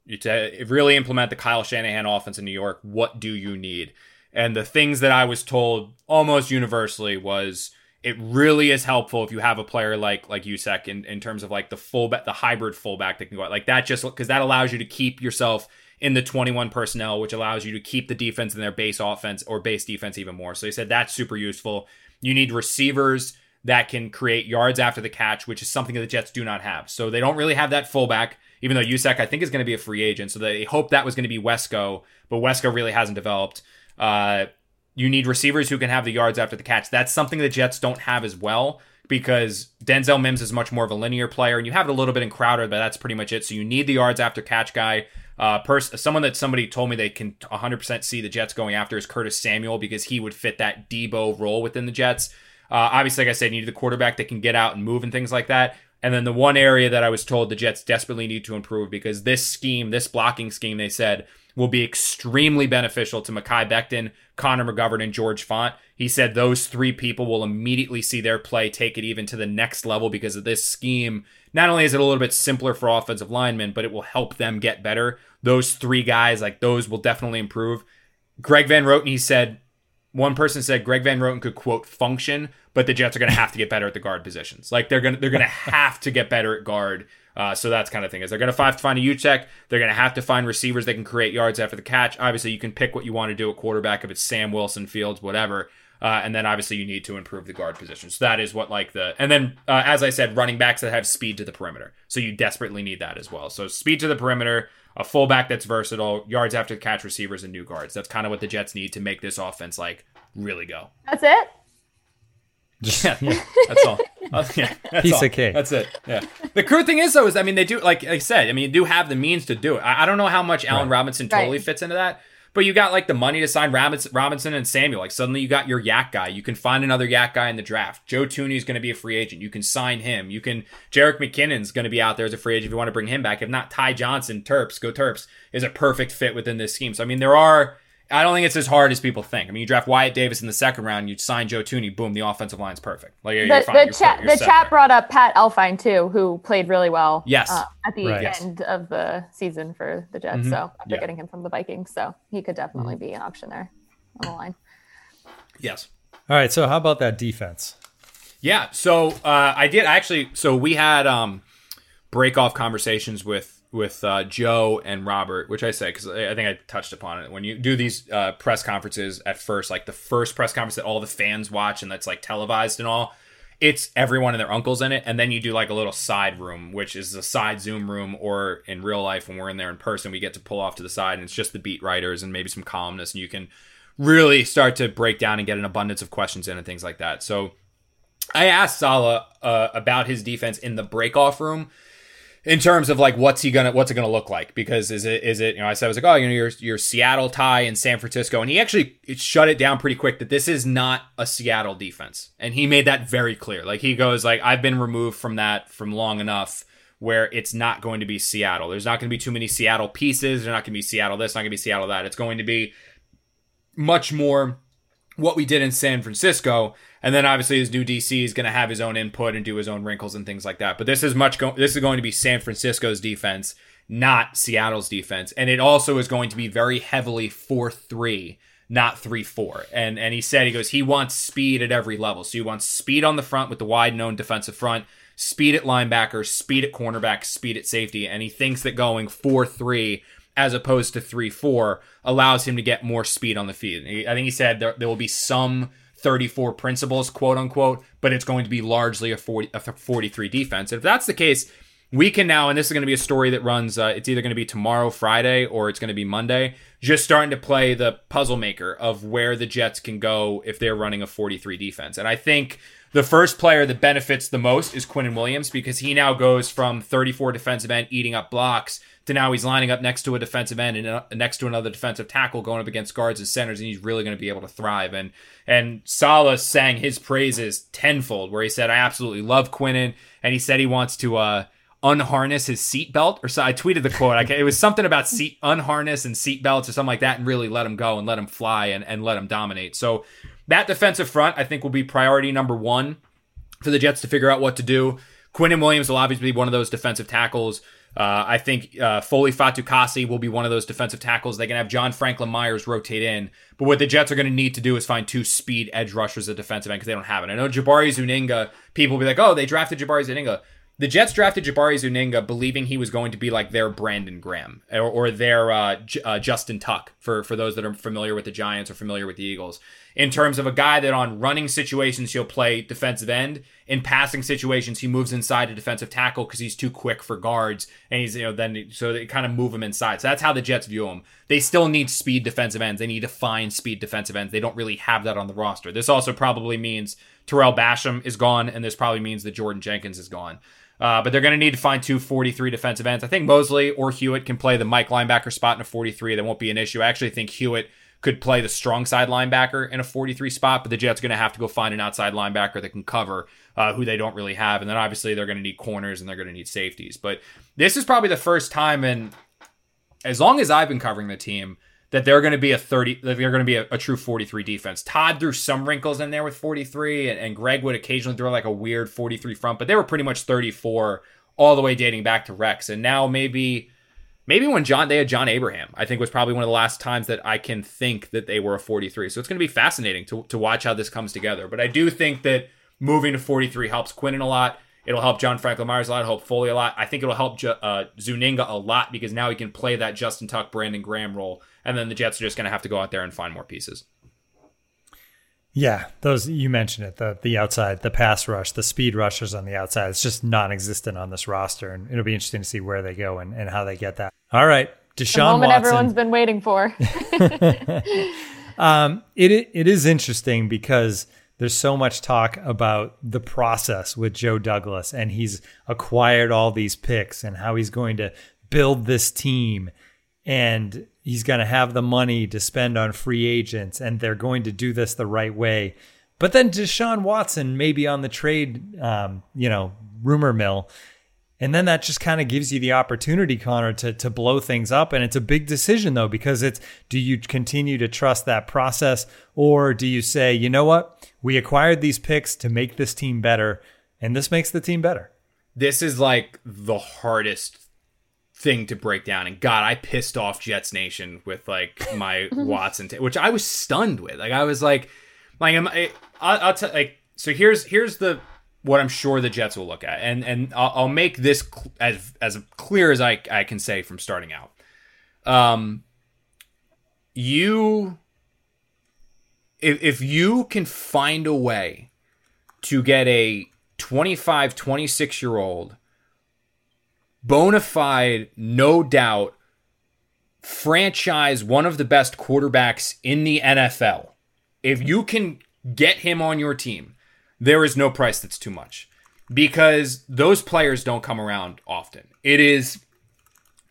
[SPEAKER 5] you to really implement the Kyle Shanahan offense in New York? What do you need? And the things that I was told almost universally was it really is helpful if you have a player like like Juszczyk in, in terms of like the fullback, the hybrid fullback that can go out like that. Just because that allows you to keep yourself in the 21 personnel, which allows you to keep the defense in their base offense or base defense even more. So he said that's super useful. You need receivers that can create yards after the catch, which is something that the Jets do not have. So they don't really have that fullback, even though Juszczyk, I think, is going to be a free agent. So they hope that was going to be Wesco, but Wesco really hasn't developed. Uh, you need receivers who can have the yards after the catch. That's something the Jets don't have as well because Denzel Mims is much more of a linear player, and you have it a little bit in Crowder, but that's pretty much it. So you need the yards after catch guy. Uh, pers- someone that somebody told me they can 100% see the Jets going after is Curtis Samuel because he would fit that Deebo role within the Jets. Uh, obviously, like I said, you need the quarterback that can get out and move and things like that. And then the one area that I was told the Jets desperately need to improve because this scheme, this blocking scheme, they said will be extremely beneficial to Mekhi Becton, Connor McGovern, and George Fant. He said those three people will immediately see their play take it even to the next level because of this scheme. Not only is it a little bit simpler for offensive linemen, but it will help them get better. Those three guys, like those, will definitely improve. Greg Van Roten, he said, one person said Greg Van Roten could quote function, but the Jets are going to have to get better at the guard positions. Like they're going to they're going to have to get better at guard. Uh, so that's kind of thing is they're going to have to find a Juszczyk. They're going to have to find receivers that can create yards after the catch. Obviously, you can pick what you want to do at quarterback if it's Sam Wilson, Fields, whatever. Uh, and then obviously you need to improve the guard position. So that is what like the and then uh, as I said, running backs that have speed to the perimeter. So you desperately need that as well. So speed to the perimeter, a fullback that's versatile, yards after the catch receivers, and new guards. That's kind of what the Jets need to make this offense like really go.
[SPEAKER 6] That's it.
[SPEAKER 5] Yeah, yeah, that's all. Uh, yeah, that's
[SPEAKER 4] Piece
[SPEAKER 5] all.
[SPEAKER 4] of cake.
[SPEAKER 5] That's it. Yeah. The cool thing is though is I mean they do like I said I mean you do have the means to do it. I, I don't know how much Allen Robinson totally
[SPEAKER 6] Right.
[SPEAKER 5] fits into that, but you got like the money to sign Robinson, and Samuel. Like suddenly you got your YAC guy. You can find another YAC guy in the draft. Joe Thuney is going to be a free agent. You can sign him. You can Jerick McKinnon's going to be out there as a free agent if you want to bring him back. If not, Ty Johnson, Terps, go Terps is a perfect fit within this scheme. So I mean there are. I don't think it's as hard as people think. I mean, you draft Wyatt Davis in the second round, you sign Joe Thuney, boom, the offensive line's perfect. Like you're
[SPEAKER 6] The,
[SPEAKER 5] fine.
[SPEAKER 6] the
[SPEAKER 5] You're
[SPEAKER 6] chat
[SPEAKER 5] you're
[SPEAKER 6] the chat
[SPEAKER 5] there.
[SPEAKER 6] brought up Pat Elflein too, who played really well.
[SPEAKER 5] Yes.
[SPEAKER 6] uh, at the
[SPEAKER 4] Right. Yes.
[SPEAKER 6] end of the season for the Jets. So after
[SPEAKER 5] Yeah.
[SPEAKER 6] getting him from the Vikings, so he could definitely be an option there on the line.
[SPEAKER 5] Yes.
[SPEAKER 4] All right, so how about that defense?
[SPEAKER 5] Yeah. So uh, I did actually. So we had um, break off conversations with with uh, Joe and Robert, which I say because I I think I touched upon it. When you do these uh, press conferences at first, like the first press conference that all the fans watch and that's like televised and all, it's everyone and their uncles in it, and then you do like a little side room, which is a side Zoom room, or in real life when we're in there in person, we get to pull off to the side and it's just the beat writers and maybe some columnists, and you can really start to break down and get an abundance of questions in and things like that. So I asked Saleh uh, about his defense in the break-off room in terms of like what's he gonna what's it gonna look like? Because is it is it you know I said I was like oh you know your your Seattle tie in San Francisco and he actually shut it down pretty quick that this is not a Seattle defense and he made that very clear. Like he goes like I've been removed from that from long enough where it's not going to be Seattle. There's not going to be too many Seattle pieces. There's not going to be Seattle this not going to be Seattle that. It's going to be much more what we did in San Francisco, and then obviously his new DC is going to have his own input and do his own wrinkles and things like that. But this is much go- this is going to be San Francisco's defense, not Seattle's defense, and it also is going to be very heavily four three, not three four. And and he said he goes he wants speed at every level. So he wants speed on the front with the wide nine defensive front, speed at linebacker, speed at cornerback, speed at safety, and he thinks that going four three as opposed to 3 4 allows him to get more speed on the field. I think he said there, there will be some 34 principles, quote unquote, but it's going to be largely a, 40, a 43 defense. If that's the case, we can now, and this is going to be a story that runs, uh, it's either going to be tomorrow, Friday, or it's going to be Monday, just starting to play the puzzle maker of where the Jets can go if they're running a 43 defense. And I think the first player that benefits the most is Quinnen Williams because he now goes from 34 defensive end eating up blocks to now he's lining up next to a defensive end and uh, next to another defensive tackle going up against guards and centers and he's really going to be able to thrive and and Saleh sang his praises tenfold where he said I absolutely love Quinnen and he said he wants to uh unharness his seatbelt or so I tweeted the quote I, it was something about seat unharness and seatbelts or something like that and really let him go and let him fly and, and let him dominate so that defensive front I think will be priority number one for the Jets to figure out what to do. Quinnen Williams will obviously be one of those defensive tackles. Uh, I think uh, Foley Fatukasi will be one of those defensive tackles. They can have John Franklin Myers rotate in. But what the Jets are going to need to do is find two speed edge rushers at defensive end because they don't have it. I know Jabari Zuniga, people will be like, oh, they drafted Jabari Zuniga. The Jets drafted Jabari Zuniga believing he was going to be like their Brandon Graham or, or their uh, J- uh, Justin Tuck for, for those that are familiar with the Giants or familiar with the Eagles. In terms of a guy that on running situations he'll play defensive end, in passing situations he moves inside a defensive tackle because he's too quick for guards, and he's you know then so they kind of move him inside. So that's how the Jets view him. They still need speed defensive ends. They need to find speed defensive ends. They don't really have that on the roster. This also probably means Tarell Basham is gone, and this probably means that Jordan Jenkins is gone. Uh, but they're going to need to find two 43 defensive ends. I think Mosley or Hewitt can play the Mike linebacker spot in a 43. That won't be an issue. I actually think Hewitt could play the strong side linebacker in a 43 spot, but the Jets are going to have to go find an outside linebacker that can cover uh, who they don't really have. And then obviously they're going to need corners and they're going to need safeties. But this is probably the first time in as long as I've been covering the team, that they're going to be a 30, that they're going to be a, a, true 43 defense. Todd threw some wrinkles in there with 43, and, and Greg would occasionally throw like a weird 43 front, but they were pretty much 34 all the way dating back to Rex. And now maybe maybe when John they had John Abraham, I think was probably one of the last times that I can think that they were a 43. So it's going to be fascinating to to watch how this comes together. But I do think that moving to 43 helps Quinnen a lot. It'll help John Franklin Myers a lot. Help Foley a lot. I think it'll help uh, Zuniga a lot because now he can play that Justin Tuck, Brandon Graham role, and then the Jets are just going to have to go out there and find more pieces.
[SPEAKER 4] Yeah, those you mentioned it the the outside, the pass rush, the speed rushers on the outside. It's just non-existent on this roster, and it'll be interesting to see where they go and, and how they get that. All right, Deshaun the moment
[SPEAKER 6] Watson. everyone's been waiting for.
[SPEAKER 4] um, it it is interesting because there's so much talk about the process with Joe Douglas, and he's acquired all these picks and how he's going to build this team, and he's going to have the money to spend on free agents, and they're going to do this the right way. But then Deshaun Watson may be on the trade, um, you know, rumor mill. And then that just kind of gives you the opportunity, Connor, to to blow things up. And it's a big decision though, because it's do you continue to trust that process or do you say, you know what, we acquired these picks to make this team better, and this makes the team better.
[SPEAKER 5] This is like the hardest thing to break down. And God, I pissed off Jets Nation with like my Watson, t- which I was stunned with. Like I was like, like am I, I'll, I'll tell like so. Here's here's the what I'm sure the Jets will look at, and and I'll, I'll make this cl- as as clear as I I can say from starting out. Um, you if if you can find a way to get a 25 26 year old bona fide no doubt franchise one of the best quarterbacks in the NFL if you can get him on your team there is no price that's too much because those players don't come around often. It is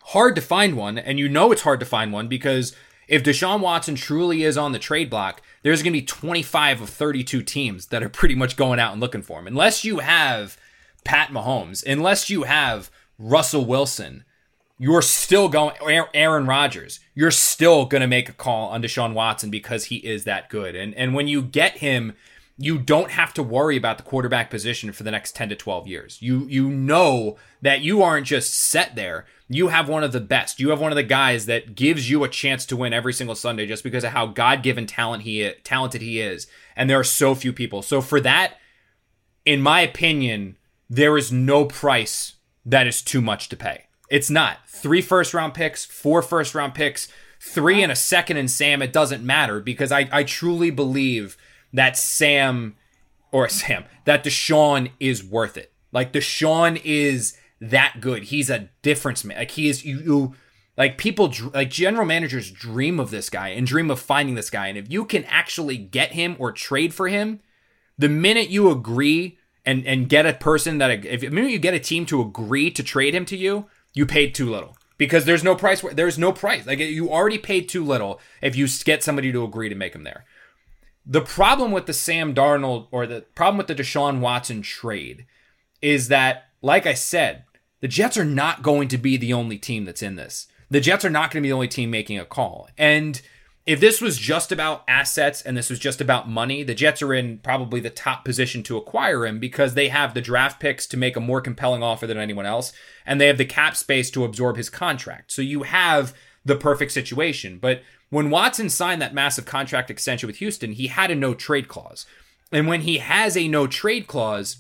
[SPEAKER 5] hard to find one, and you know it's hard to find one because if Deshaun Watson truly is on the trade block, there's going to be 25 of 32 teams that are pretty much going out and looking for him. Unless you have Pat Mahomes, unless you have Russell Wilson, you're still going Aaron Rodgers. You're still going to make a call on Deshaun Watson because he is that good. And and when you get him you don't have to worry about the quarterback position for the next 10 to 12 years. You you know that you aren't just set there. You have one of the best. You have one of the guys that gives you a chance to win every single Sunday just because of how God-given talent he talented he is. And there are so few people. So for that in my opinion, there is no price that is too much to pay. It's not. Three first round picks, four first round picks, three and a second and Sam, it doesn't matter because I, I truly believe that Sam or Sam that Deshaun is worth it. Like Deshaun is that good. He's a difference man. Like he is you, you like people like general managers dream of this guy and dream of finding this guy and if you can actually get him or trade for him, the minute you agree and and get a person that if minute you get a team to agree to trade him to you, you paid too little because there's no price. There's no price. Like you already paid too little if you get somebody to agree to make him there. The problem with the Sam Darnold or the problem with the Deshaun Watson trade is that, like I said, the Jets are not going to be the only team that's in this. The Jets are not going to be the only team making a call. And if this was just about assets and this was just about money, the Jets are in probably the top position to acquire him because they have the draft picks to make a more compelling offer than anyone else, and they have the cap space to absorb his contract. So you have the perfect situation. But when Watson signed that massive contract extension with Houston, he had a no trade clause. And when he has a no trade clause,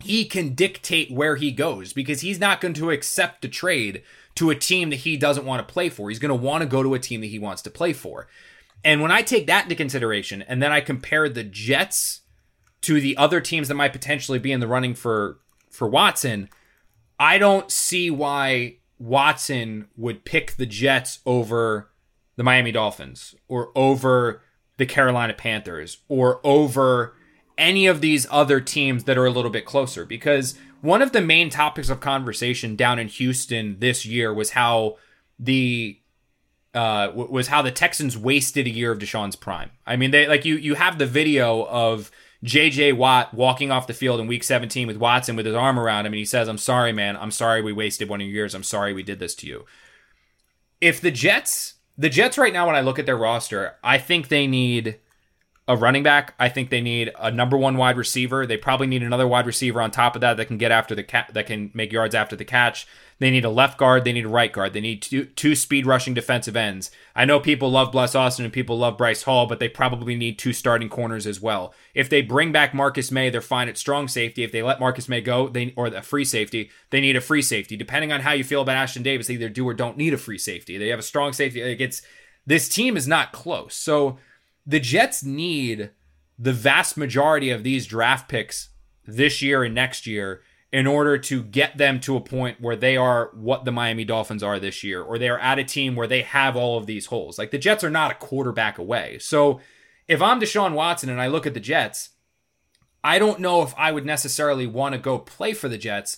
[SPEAKER 5] he can dictate where he goes because he's not going to accept a trade to a team that he doesn't want to play for. He's going to want to go to a team that he wants to play for. And when I take that into consideration and then I compare the Jets to the other teams that might potentially be in the running for for Watson, I don't see why Watson would pick the Jets over the Miami Dolphins or over the Carolina Panthers or over any of these other teams that are a little bit closer because one of the main topics of conversation down in Houston this year was how the uh, was how the Texans wasted a year of Deshaun's prime. I mean, they like you you have the video of JJ Watt walking off the field in week 17 with Watson with his arm around him and he says, "I'm sorry, man. I'm sorry we wasted one of your years. I'm sorry we did this to you." if the Jets, the Jets right now, when I look at their roster, I think they need a running back. I think they need a number one wide receiver. They probably need another wide receiver on top of that that can get after the cat, that can make yards after the catch. They need a left guard. They need a right guard. They need two, two speed rushing defensive ends. I know people love Bless Austin and people love Bryce Hall, but they probably need two starting corners as well. If they bring back Marcus Maye, they're fine at strong safety. If they let Marcus Maye go, they or a free safety, they need a free safety. Depending on how you feel about Ashtyn Davis, they either do or don't need a free safety. They have a strong safety. It gets this team is not close. So the Jets need the vast majority of these draft picks this year and next year in order to get them to a point where they are what the Miami Dolphins are this year, or they are at a team where they have all of these holes. Like the Jets are not a quarterback away. So if I'm Deshaun Watson and I look at the Jets, I don't know if I would necessarily want to go play for the Jets,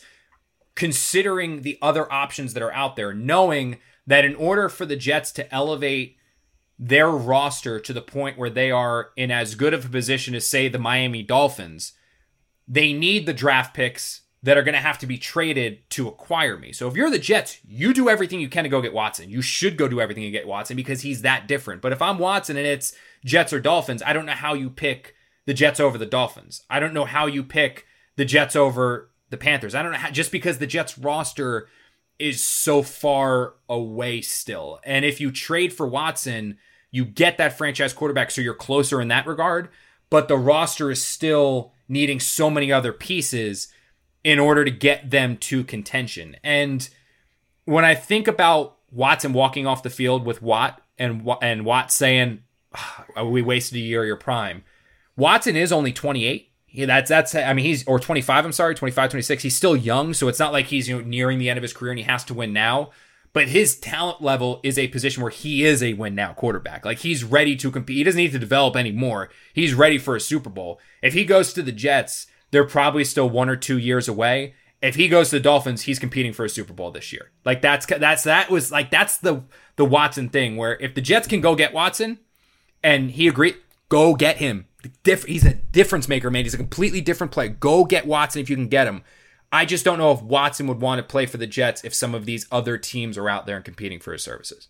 [SPEAKER 5] considering the other options that are out there, knowing that in order for the Jets to elevate their roster to the point where they are in as good of a position as, say, the Miami Dolphins, they need the draft picks that are going to have to be traded to acquire me. So if you're the Jets, you do everything you can to go get Watson. You should go do everything to get Watson because he's that different. But if I'm Watson and it's Jets or Dolphins, I don't know how you pick the Jets over the Dolphins. I don't know how you pick the Jets over the Panthers. I don't know how, just because the Jets roster is so far away still. And if you trade for Watson, you get that franchise quarterback, so you're closer in that regard. But the roster is still needing so many other pieces in order to get them to contention. And when I think about Watson walking off the field with Watt and and Watt saying, oh, "We wasted a year of your prime," Watson is only 28. Yeah, that's that's I mean he's or 25 I'm sorry 25 26 he's still young so it's not like he's you know nearing the end of his career and he has to win now. But his talent level is a position where he is a win now quarterback. Like he's ready to compete. He doesn't need to develop anymore. He's ready for a Super Bowl. If he goes to the Jets they're probably still one or two years away. If he goes to the Dolphins he's competing for a Super Bowl this year. Like that's that's that was like that's the the Watson thing where if the Jets can go get Watson and he agreed go get him Diff- he's a difference maker, man. He's a completely different player. Go get Watson if you can get him. I just don't know if Watson would want to play for the Jets if some of these other teams are out there and competing for his services.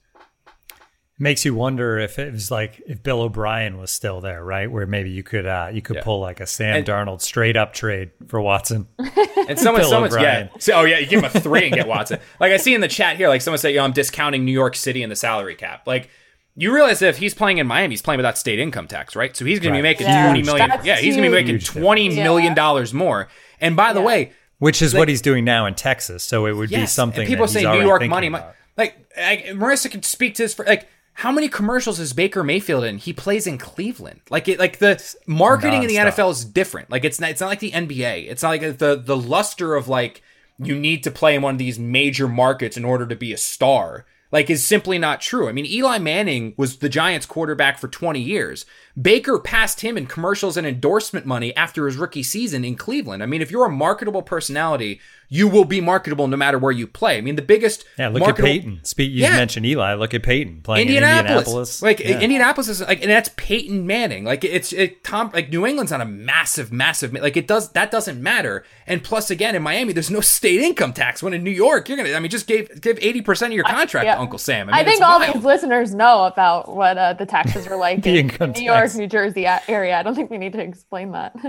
[SPEAKER 4] Makes you wonder if it was like if Bill O'Brien was still there, right? Where maybe you could uh, you could
[SPEAKER 5] Yeah.
[SPEAKER 4] pull like a Sam
[SPEAKER 5] And-
[SPEAKER 4] Darnold straight up trade for Watson.
[SPEAKER 5] And someone,
[SPEAKER 4] Bill
[SPEAKER 5] someone's
[SPEAKER 4] O'Brien.
[SPEAKER 5] yeah. So, oh yeah, you give him a three and get Watson. Like I see in the chat here, like someone said, "Yo, I'm discounting New York City and the salary cap." Like you realize that if he's playing in Miami, he's playing without state income tax, right? So he's going to be making
[SPEAKER 6] Yeah.
[SPEAKER 5] twenty million.
[SPEAKER 6] That's
[SPEAKER 5] Yeah, he's going to be making twenty million dollars more. And by the
[SPEAKER 6] Yeah.
[SPEAKER 5] way,
[SPEAKER 4] Which is
[SPEAKER 5] Like-
[SPEAKER 4] what he's doing now in Texas. So it would be something
[SPEAKER 5] And people
[SPEAKER 4] that
[SPEAKER 5] say
[SPEAKER 4] he's
[SPEAKER 5] New York money.
[SPEAKER 4] about.
[SPEAKER 5] Like, like Marissa can speak to this for like how many commercials is Baker Mayfield in? He plays in Cleveland. Like it, like the marketing in the NFL is different. Like it's not, it's not like the NBA. It's not like the the luster of like you need to play in one of these major markets in order to be a star. Like is simply not true. I mean, Eli Manning was the Giants quarterback for 20 years. Baker passed him in commercials and endorsement money after his rookie season in Cleveland. I mean, if you're a marketable personality, you will be marketable no matter where you play. I mean, the biggest
[SPEAKER 4] Yeah, look
[SPEAKER 5] marketable-
[SPEAKER 4] at Peyton. Speak, you
[SPEAKER 5] Yeah.
[SPEAKER 4] mentioned Eli. Look at Peyton playing
[SPEAKER 5] Indianapolis.
[SPEAKER 4] in Indianapolis.
[SPEAKER 5] Like
[SPEAKER 4] Yeah.
[SPEAKER 5] Indianapolis is like, and that's Peyton Manning. Like it's it, Tom. Like New England's on a massive, massive. Like it does that doesn't matter. And plus, again, in Miami, there's no state income tax. When in New York, you're gonna. I mean, just give give eighty percent of your contract
[SPEAKER 6] yeah.
[SPEAKER 5] to Uncle Sam.
[SPEAKER 6] I,
[SPEAKER 5] mean,
[SPEAKER 6] think all
[SPEAKER 5] wild.
[SPEAKER 6] these listeners know about what uh, the taxes are like
[SPEAKER 4] The
[SPEAKER 6] in
[SPEAKER 4] income
[SPEAKER 6] New York,
[SPEAKER 4] tax.
[SPEAKER 6] New Jersey area. I don't think we need to explain that.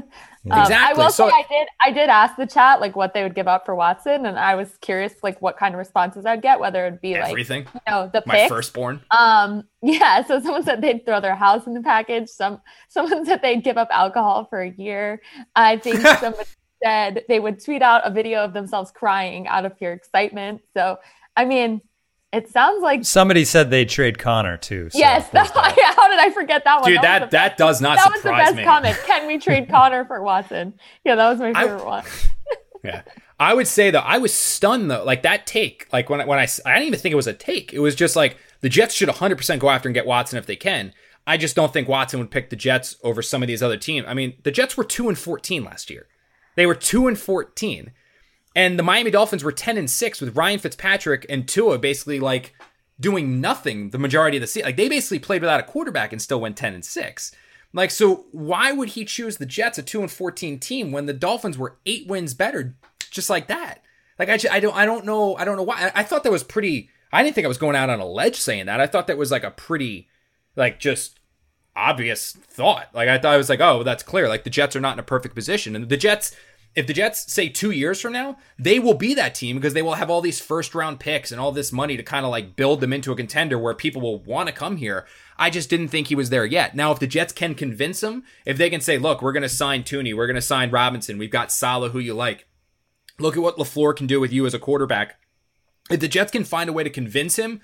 [SPEAKER 6] Um, I will
[SPEAKER 5] So-
[SPEAKER 6] say I did. I did ask the chat like what they would give up for Watson, and I was curious like what kind of responses I'd get. Whether it'd be like
[SPEAKER 5] everything.
[SPEAKER 6] you know the
[SPEAKER 5] My
[SPEAKER 6] picks.
[SPEAKER 5] firstborn.
[SPEAKER 6] Um, yeah. So someone said they'd throw their house in the package. Some someone said they'd give up alcohol for a year. I think somebody said they would tweet out a video of themselves crying out of pure excitement. So I mean, it sounds like
[SPEAKER 4] Somebody said they'd trade Connor too. so
[SPEAKER 6] yes.
[SPEAKER 4] there's that.
[SPEAKER 6] how did I forget that one?
[SPEAKER 5] Dude,
[SPEAKER 6] was
[SPEAKER 5] that
[SPEAKER 6] the
[SPEAKER 5] that does not
[SPEAKER 6] that was the best
[SPEAKER 5] me.
[SPEAKER 6] comment. Can we trade Connor for Watson? Yeah, that was my
[SPEAKER 5] I-
[SPEAKER 6] favorite one.
[SPEAKER 5] Yeah. I would say though, I was stunned though. Like that take, like when I, when I, I didn't even think it was a take. It was just like the Jets should 100% go after and get Watson if they can. I just don't think Watson would pick the Jets over some of these other teams. I mean, the Jets were 2 and 14 last year. They were 2 and 14. And the Miami Dolphins were 10 and 6 with Ryan Fitzpatrick and Tua basically like doing nothing the majority of the season. Like they basically played without a quarterback and still went 10 and 6. Like so why would he choose the Jets a 2 and 14 team when the Dolphins were 8 wins better just like that? Like I, ju- I don't I don't know I don't know why. I, I thought that was pretty I didn't think I was going out on a ledge saying that. I thought that was like a pretty, like just obvious thought. Like I thought I was like, oh, that's clear. Like the Jets are not in a perfect position, and the Jets. If the Jets say two years from now, they will be that team because they will have all these first round picks and all this money to kind of like build them into a contender where people will want to come here. I just didn't think he was there yet. Now, if the Jets can convince him, if they can say, look, we're going to sign Thuney, we're going to sign Robinson, we've got Saleh, who you like. Look at what LaFleur can do with you as a quarterback. If the Jets can find a way to convince him,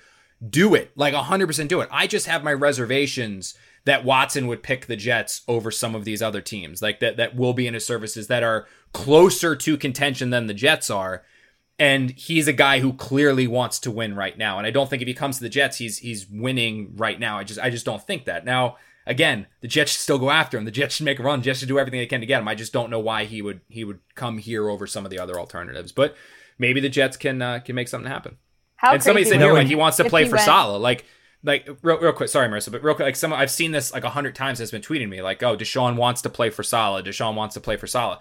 [SPEAKER 5] do it. Like 100% do it. I just have my reservations that Watson would pick the Jets over some of these other teams, like that that will be in his services that are closer to contention than the Jets are. And he's a guy who clearly wants to win right now. And I don't think if he comes to the Jets, he's he's winning right now. I just I just don't think that. Now, again, the Jets should still go after him. The Jets should make a run. The Jets should do everything they can to get him. I just don't know why he would he would come here over some of the other alternatives. But maybe the Jets can uh, can make something happen.
[SPEAKER 6] How
[SPEAKER 5] and somebody said here like he wants to play
[SPEAKER 6] he
[SPEAKER 5] for
[SPEAKER 6] went-
[SPEAKER 5] Saleh. Like like real, real quick, sorry Marissa, but real quick, like some I've seen this like a hundred times has been tweeting me like, oh, Deshaun wants to play for Saleh. Deshaun wants to play for Saleh.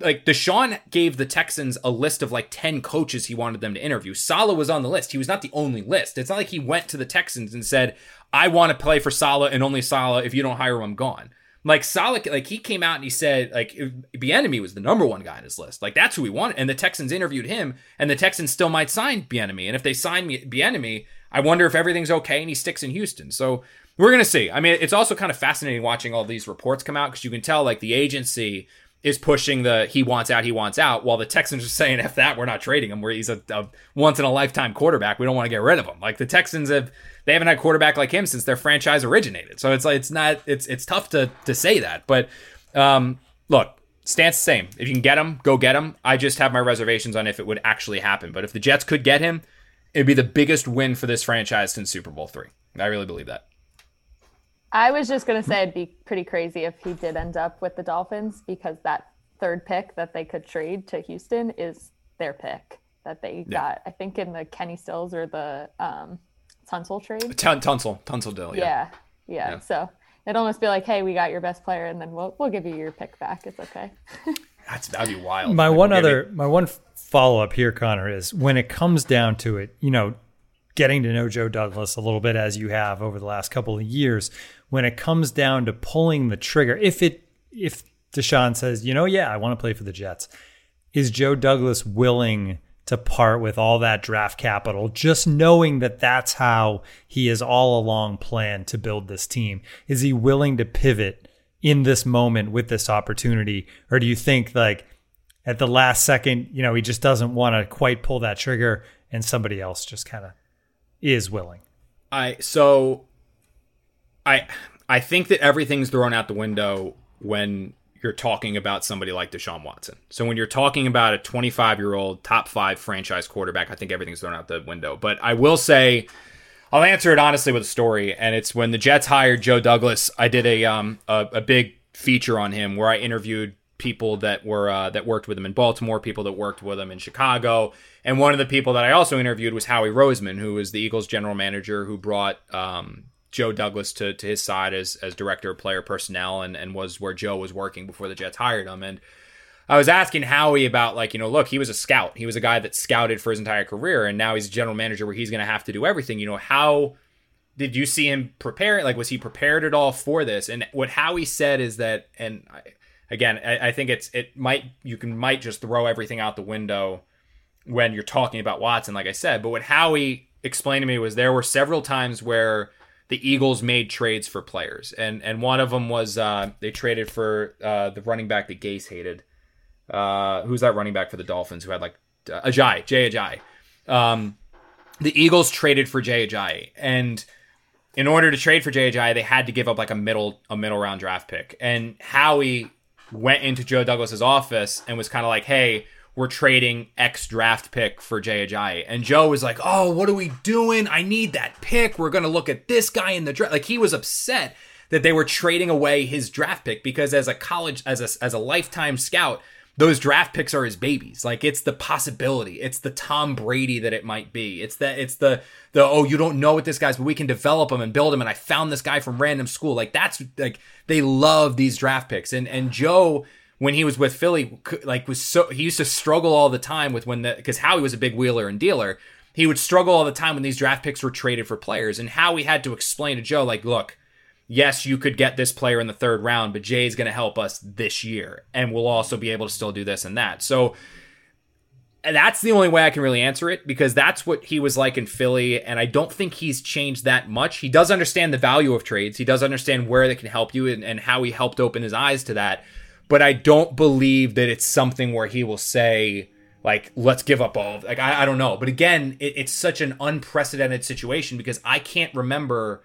[SPEAKER 5] Like Deshaun gave the Texans a list of like ten coaches he wanted them to interview. Saleh was on the list. He was not the only list. It's not like he went to the Texans and said, I want to play for Saleh and only Saleh. If you don't hire him, I'm gone. Like Saleh, like he came out and he said, like Bieniemy was the number one guy on his list. Like that's who he wanted, and the Texans interviewed him, and the Texans still might sign Bieniemy. And if they sign Bieniemy, I wonder if everything's okay and he sticks in Houston. So we're gonna see. I mean, it's also kind of fascinating watching all these reports come out because you can tell like the agency is pushing the he wants out, he wants out, while the Texans are saying, "F that, we're not trading him. Where he's a, a once in a lifetime quarterback. We don't want to get rid of him." Like the Texans have, they haven't had a quarterback like him since their franchise originated. So it's like it's not it's it's tough to to say that. But um, look, stance the same. If you can get him, go get him. I just have my reservations on if it would actually happen. But if the Jets could get him, it'd be the biggest win for this franchise since Super Bowl three. I really believe that.
[SPEAKER 6] I was just gonna say it'd be pretty crazy if he did end up with the Dolphins because that third pick that they could trade to Houston is their pick that they got. I think in the Kenny Stills or the um, Tunsil trade.
[SPEAKER 5] Tun- Tunsil, Tunsil Dill, yeah.
[SPEAKER 6] Yeah. yeah,
[SPEAKER 5] Yeah.
[SPEAKER 6] So it'd almost be like, hey, we got your best player, and then we'll we'll give you your pick back. It's okay.
[SPEAKER 5] That's that'd be wild.
[SPEAKER 4] My
[SPEAKER 5] Like,
[SPEAKER 4] one
[SPEAKER 5] we'll give
[SPEAKER 4] other, my one follow up here, Connor, is when it comes down to it, you know, getting to know Joe Douglas a little bit as you have over the last couple of years, when it comes down to pulling the trigger, if it, if Deshaun says, you know, yeah, I want to play for the Jets, is Joe Douglas willing to part with all that draft capital, just knowing that that's how he has all along planned to build this team? Is he willing to pivot in this moment with this opportunity? Or do you think like at the last second, you know, he just doesn't want to quite pull that trigger and somebody else just kind of is willing?
[SPEAKER 5] I so I I think that everything's thrown out the window when you're talking about somebody like Deshaun Watson. So when you're talking about a 25 year old top five franchise quarterback, I think everything's thrown out the window. But I will say, I'll answer it honestly with a story, and it's when the Jets hired Joe Douglas. I did a um a, a big feature on him where I interviewed people that were uh, that worked with him in Baltimore, people that worked with him in Chicago, and one of the people that I also interviewed was Howie Roseman, who was the Eagles general manager who brought um, Joe Douglas to, to his side as as director of player personnel and and was where Joe was working before the Jets hired him and. I was asking Howie about like, you know, look, he was a scout. He was a guy that scouted for his entire career and now he's a general manager where he's going to have to do everything. You know, how did you see him prepare? Like, was he prepared at all for this? And what Howie said is that, and I, again, I, I think it's it might you can might just throw everything out the window when you're talking about Watson, like I said. But what Howie explained to me was there were several times where the Eagles made trades for players, and and one of them was uh, they traded for uh, the running back that Gase hated. Uh, who's that running back for the Dolphins who had like uh, Ajayi, Jay Ajayi. Um, the Eagles traded for Jay Ajayi, and in order to trade for Jay Ajayi, they had to give up like a middle a middle round draft pick. And Howie went into Joe Douglas's office and was kind of like, "Hey, we're trading X draft pick for Jay Ajayi." And Joe was like, "Oh, what are we doing? I need that pick. We're going to look at this guy in the draft." Like he was upset that they were trading away his draft pick because as a college as a as a lifetime scout, those draft picks are his babies. Like it's the possibility. It's the Tom Brady that it might be. It's that it's the the oh you don't know what this guy's, but we can develop him and build him. And I found this guy from random school. Like that's like they love these draft picks. And and Joe when he was with Philly, like was so he used to struggle all the time with when the because Howie was a big wheeler and dealer. he would struggle all the time when these draft picks were traded for players and how he had to explain to Joe, like, look, yes, you could get this player in the third round, but Jay's going to help us this year, and we'll also be able to still do this and that. So that's the only way I can really answer it because that's what he was like in Philly, and I don't think he's changed that much. He does understand the value of trades, he does understand where they can help you and, and how he helped open his eyes to that. But I don't believe that it's something where he will say, like, let's give up all. Like, I, I don't know. But again, it, it's such an unprecedented situation because I can't remember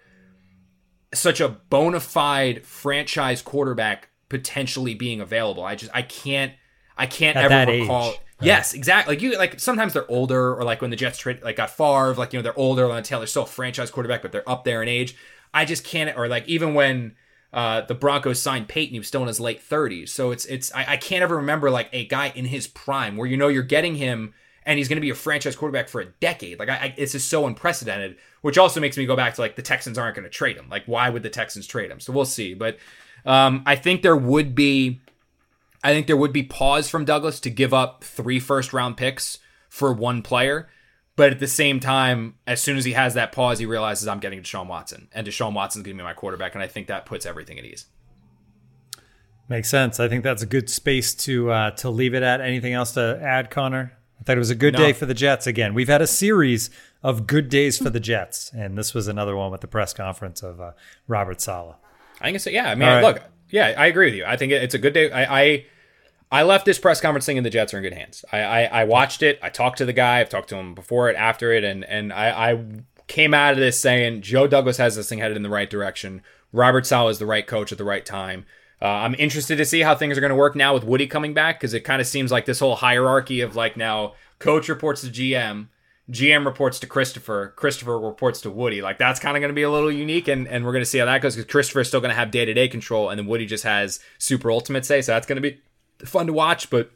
[SPEAKER 5] such a bona fide franchise quarterback potentially being available. I just I can't I can't
[SPEAKER 4] At
[SPEAKER 5] ever recall.
[SPEAKER 4] Age, right?
[SPEAKER 5] Yes, exactly. Like you like sometimes they're older or like when the Jets trade like got Favre, like you know they're older. Lon Taylor still a franchise quarterback, but they're up there in age. I just can't. Or like even when uh, the Broncos signed Peyton, he was still in his late 30s. So it's it's I, I can't ever remember like a guy in his prime where you know you're getting him and he's going to be a franchise quarterback for a decade. Like I, I, it's just so unprecedented, which also makes me go back to like the Texans aren't going to trade him. Like why would the Texans trade him? So we'll see. But um, I think there would be, I think there would be pause from Douglas to give up three first round picks for one player. But at the same time, as soon as he has that pause, he realizes I'm getting Deshaun Watson, and Deshaun Watson's going to be my quarterback, and I think that puts everything at ease.
[SPEAKER 4] Makes sense. I think that's a good space to uh, to leave it at. Anything else to add, Connor? I thought it was a good
[SPEAKER 5] No.
[SPEAKER 4] day for the Jets again. We've had a series of good days for the Jets, and this was another one with the press conference of uh, Robert Saleh.
[SPEAKER 5] I think it's yeah. I mean,
[SPEAKER 4] right.
[SPEAKER 5] look, yeah, I agree with you. I think it's a good day. I, I I left this press conference thinking the Jets are in good hands. I, I I watched it. I talked to the guy. I've talked to him before it, after it, and and I, I came out of this saying Joe Douglas has this thing headed in the right direction. Robert Saleh is the right coach at the right time. Uh, I'm interested to see how things are going to work now with Woody coming back because it kind of seems like this whole hierarchy of like now coach reports to GM, GM reports to Christopher, Christopher reports to Woody. Like that's kind of going to be a little unique, and, and we're going to see how that goes because Christopher is still going to have day to day control, and then Woody just has super ultimate say. So that's going to be fun to watch. But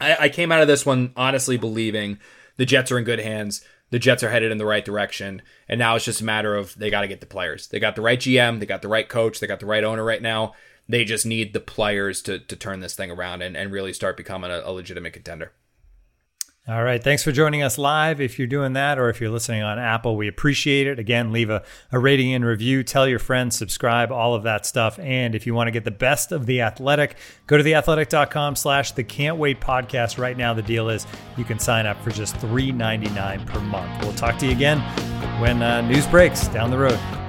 [SPEAKER 5] I, I came out of this one honestly believing the Jets are in good hands. The Jets are headed in the right direction, and now it's just a matter of they got to get the players. They got the right GM, they got the right coach, they got the right owner right now. They just need the players to to turn this thing around and, and really start becoming a, a legitimate contender.
[SPEAKER 4] All right. Thanks for joining us live. If you're doing that or if you're listening on Apple, we appreciate it. Again, leave a, a rating and review, tell your friends, subscribe, all of that stuff. And if you want to get the best of the athletic, go to theathletic.com slash the can't wait podcast. Right now, the deal is you can sign up for just $3.99 per month. We'll talk to you again when uh, news breaks down the road.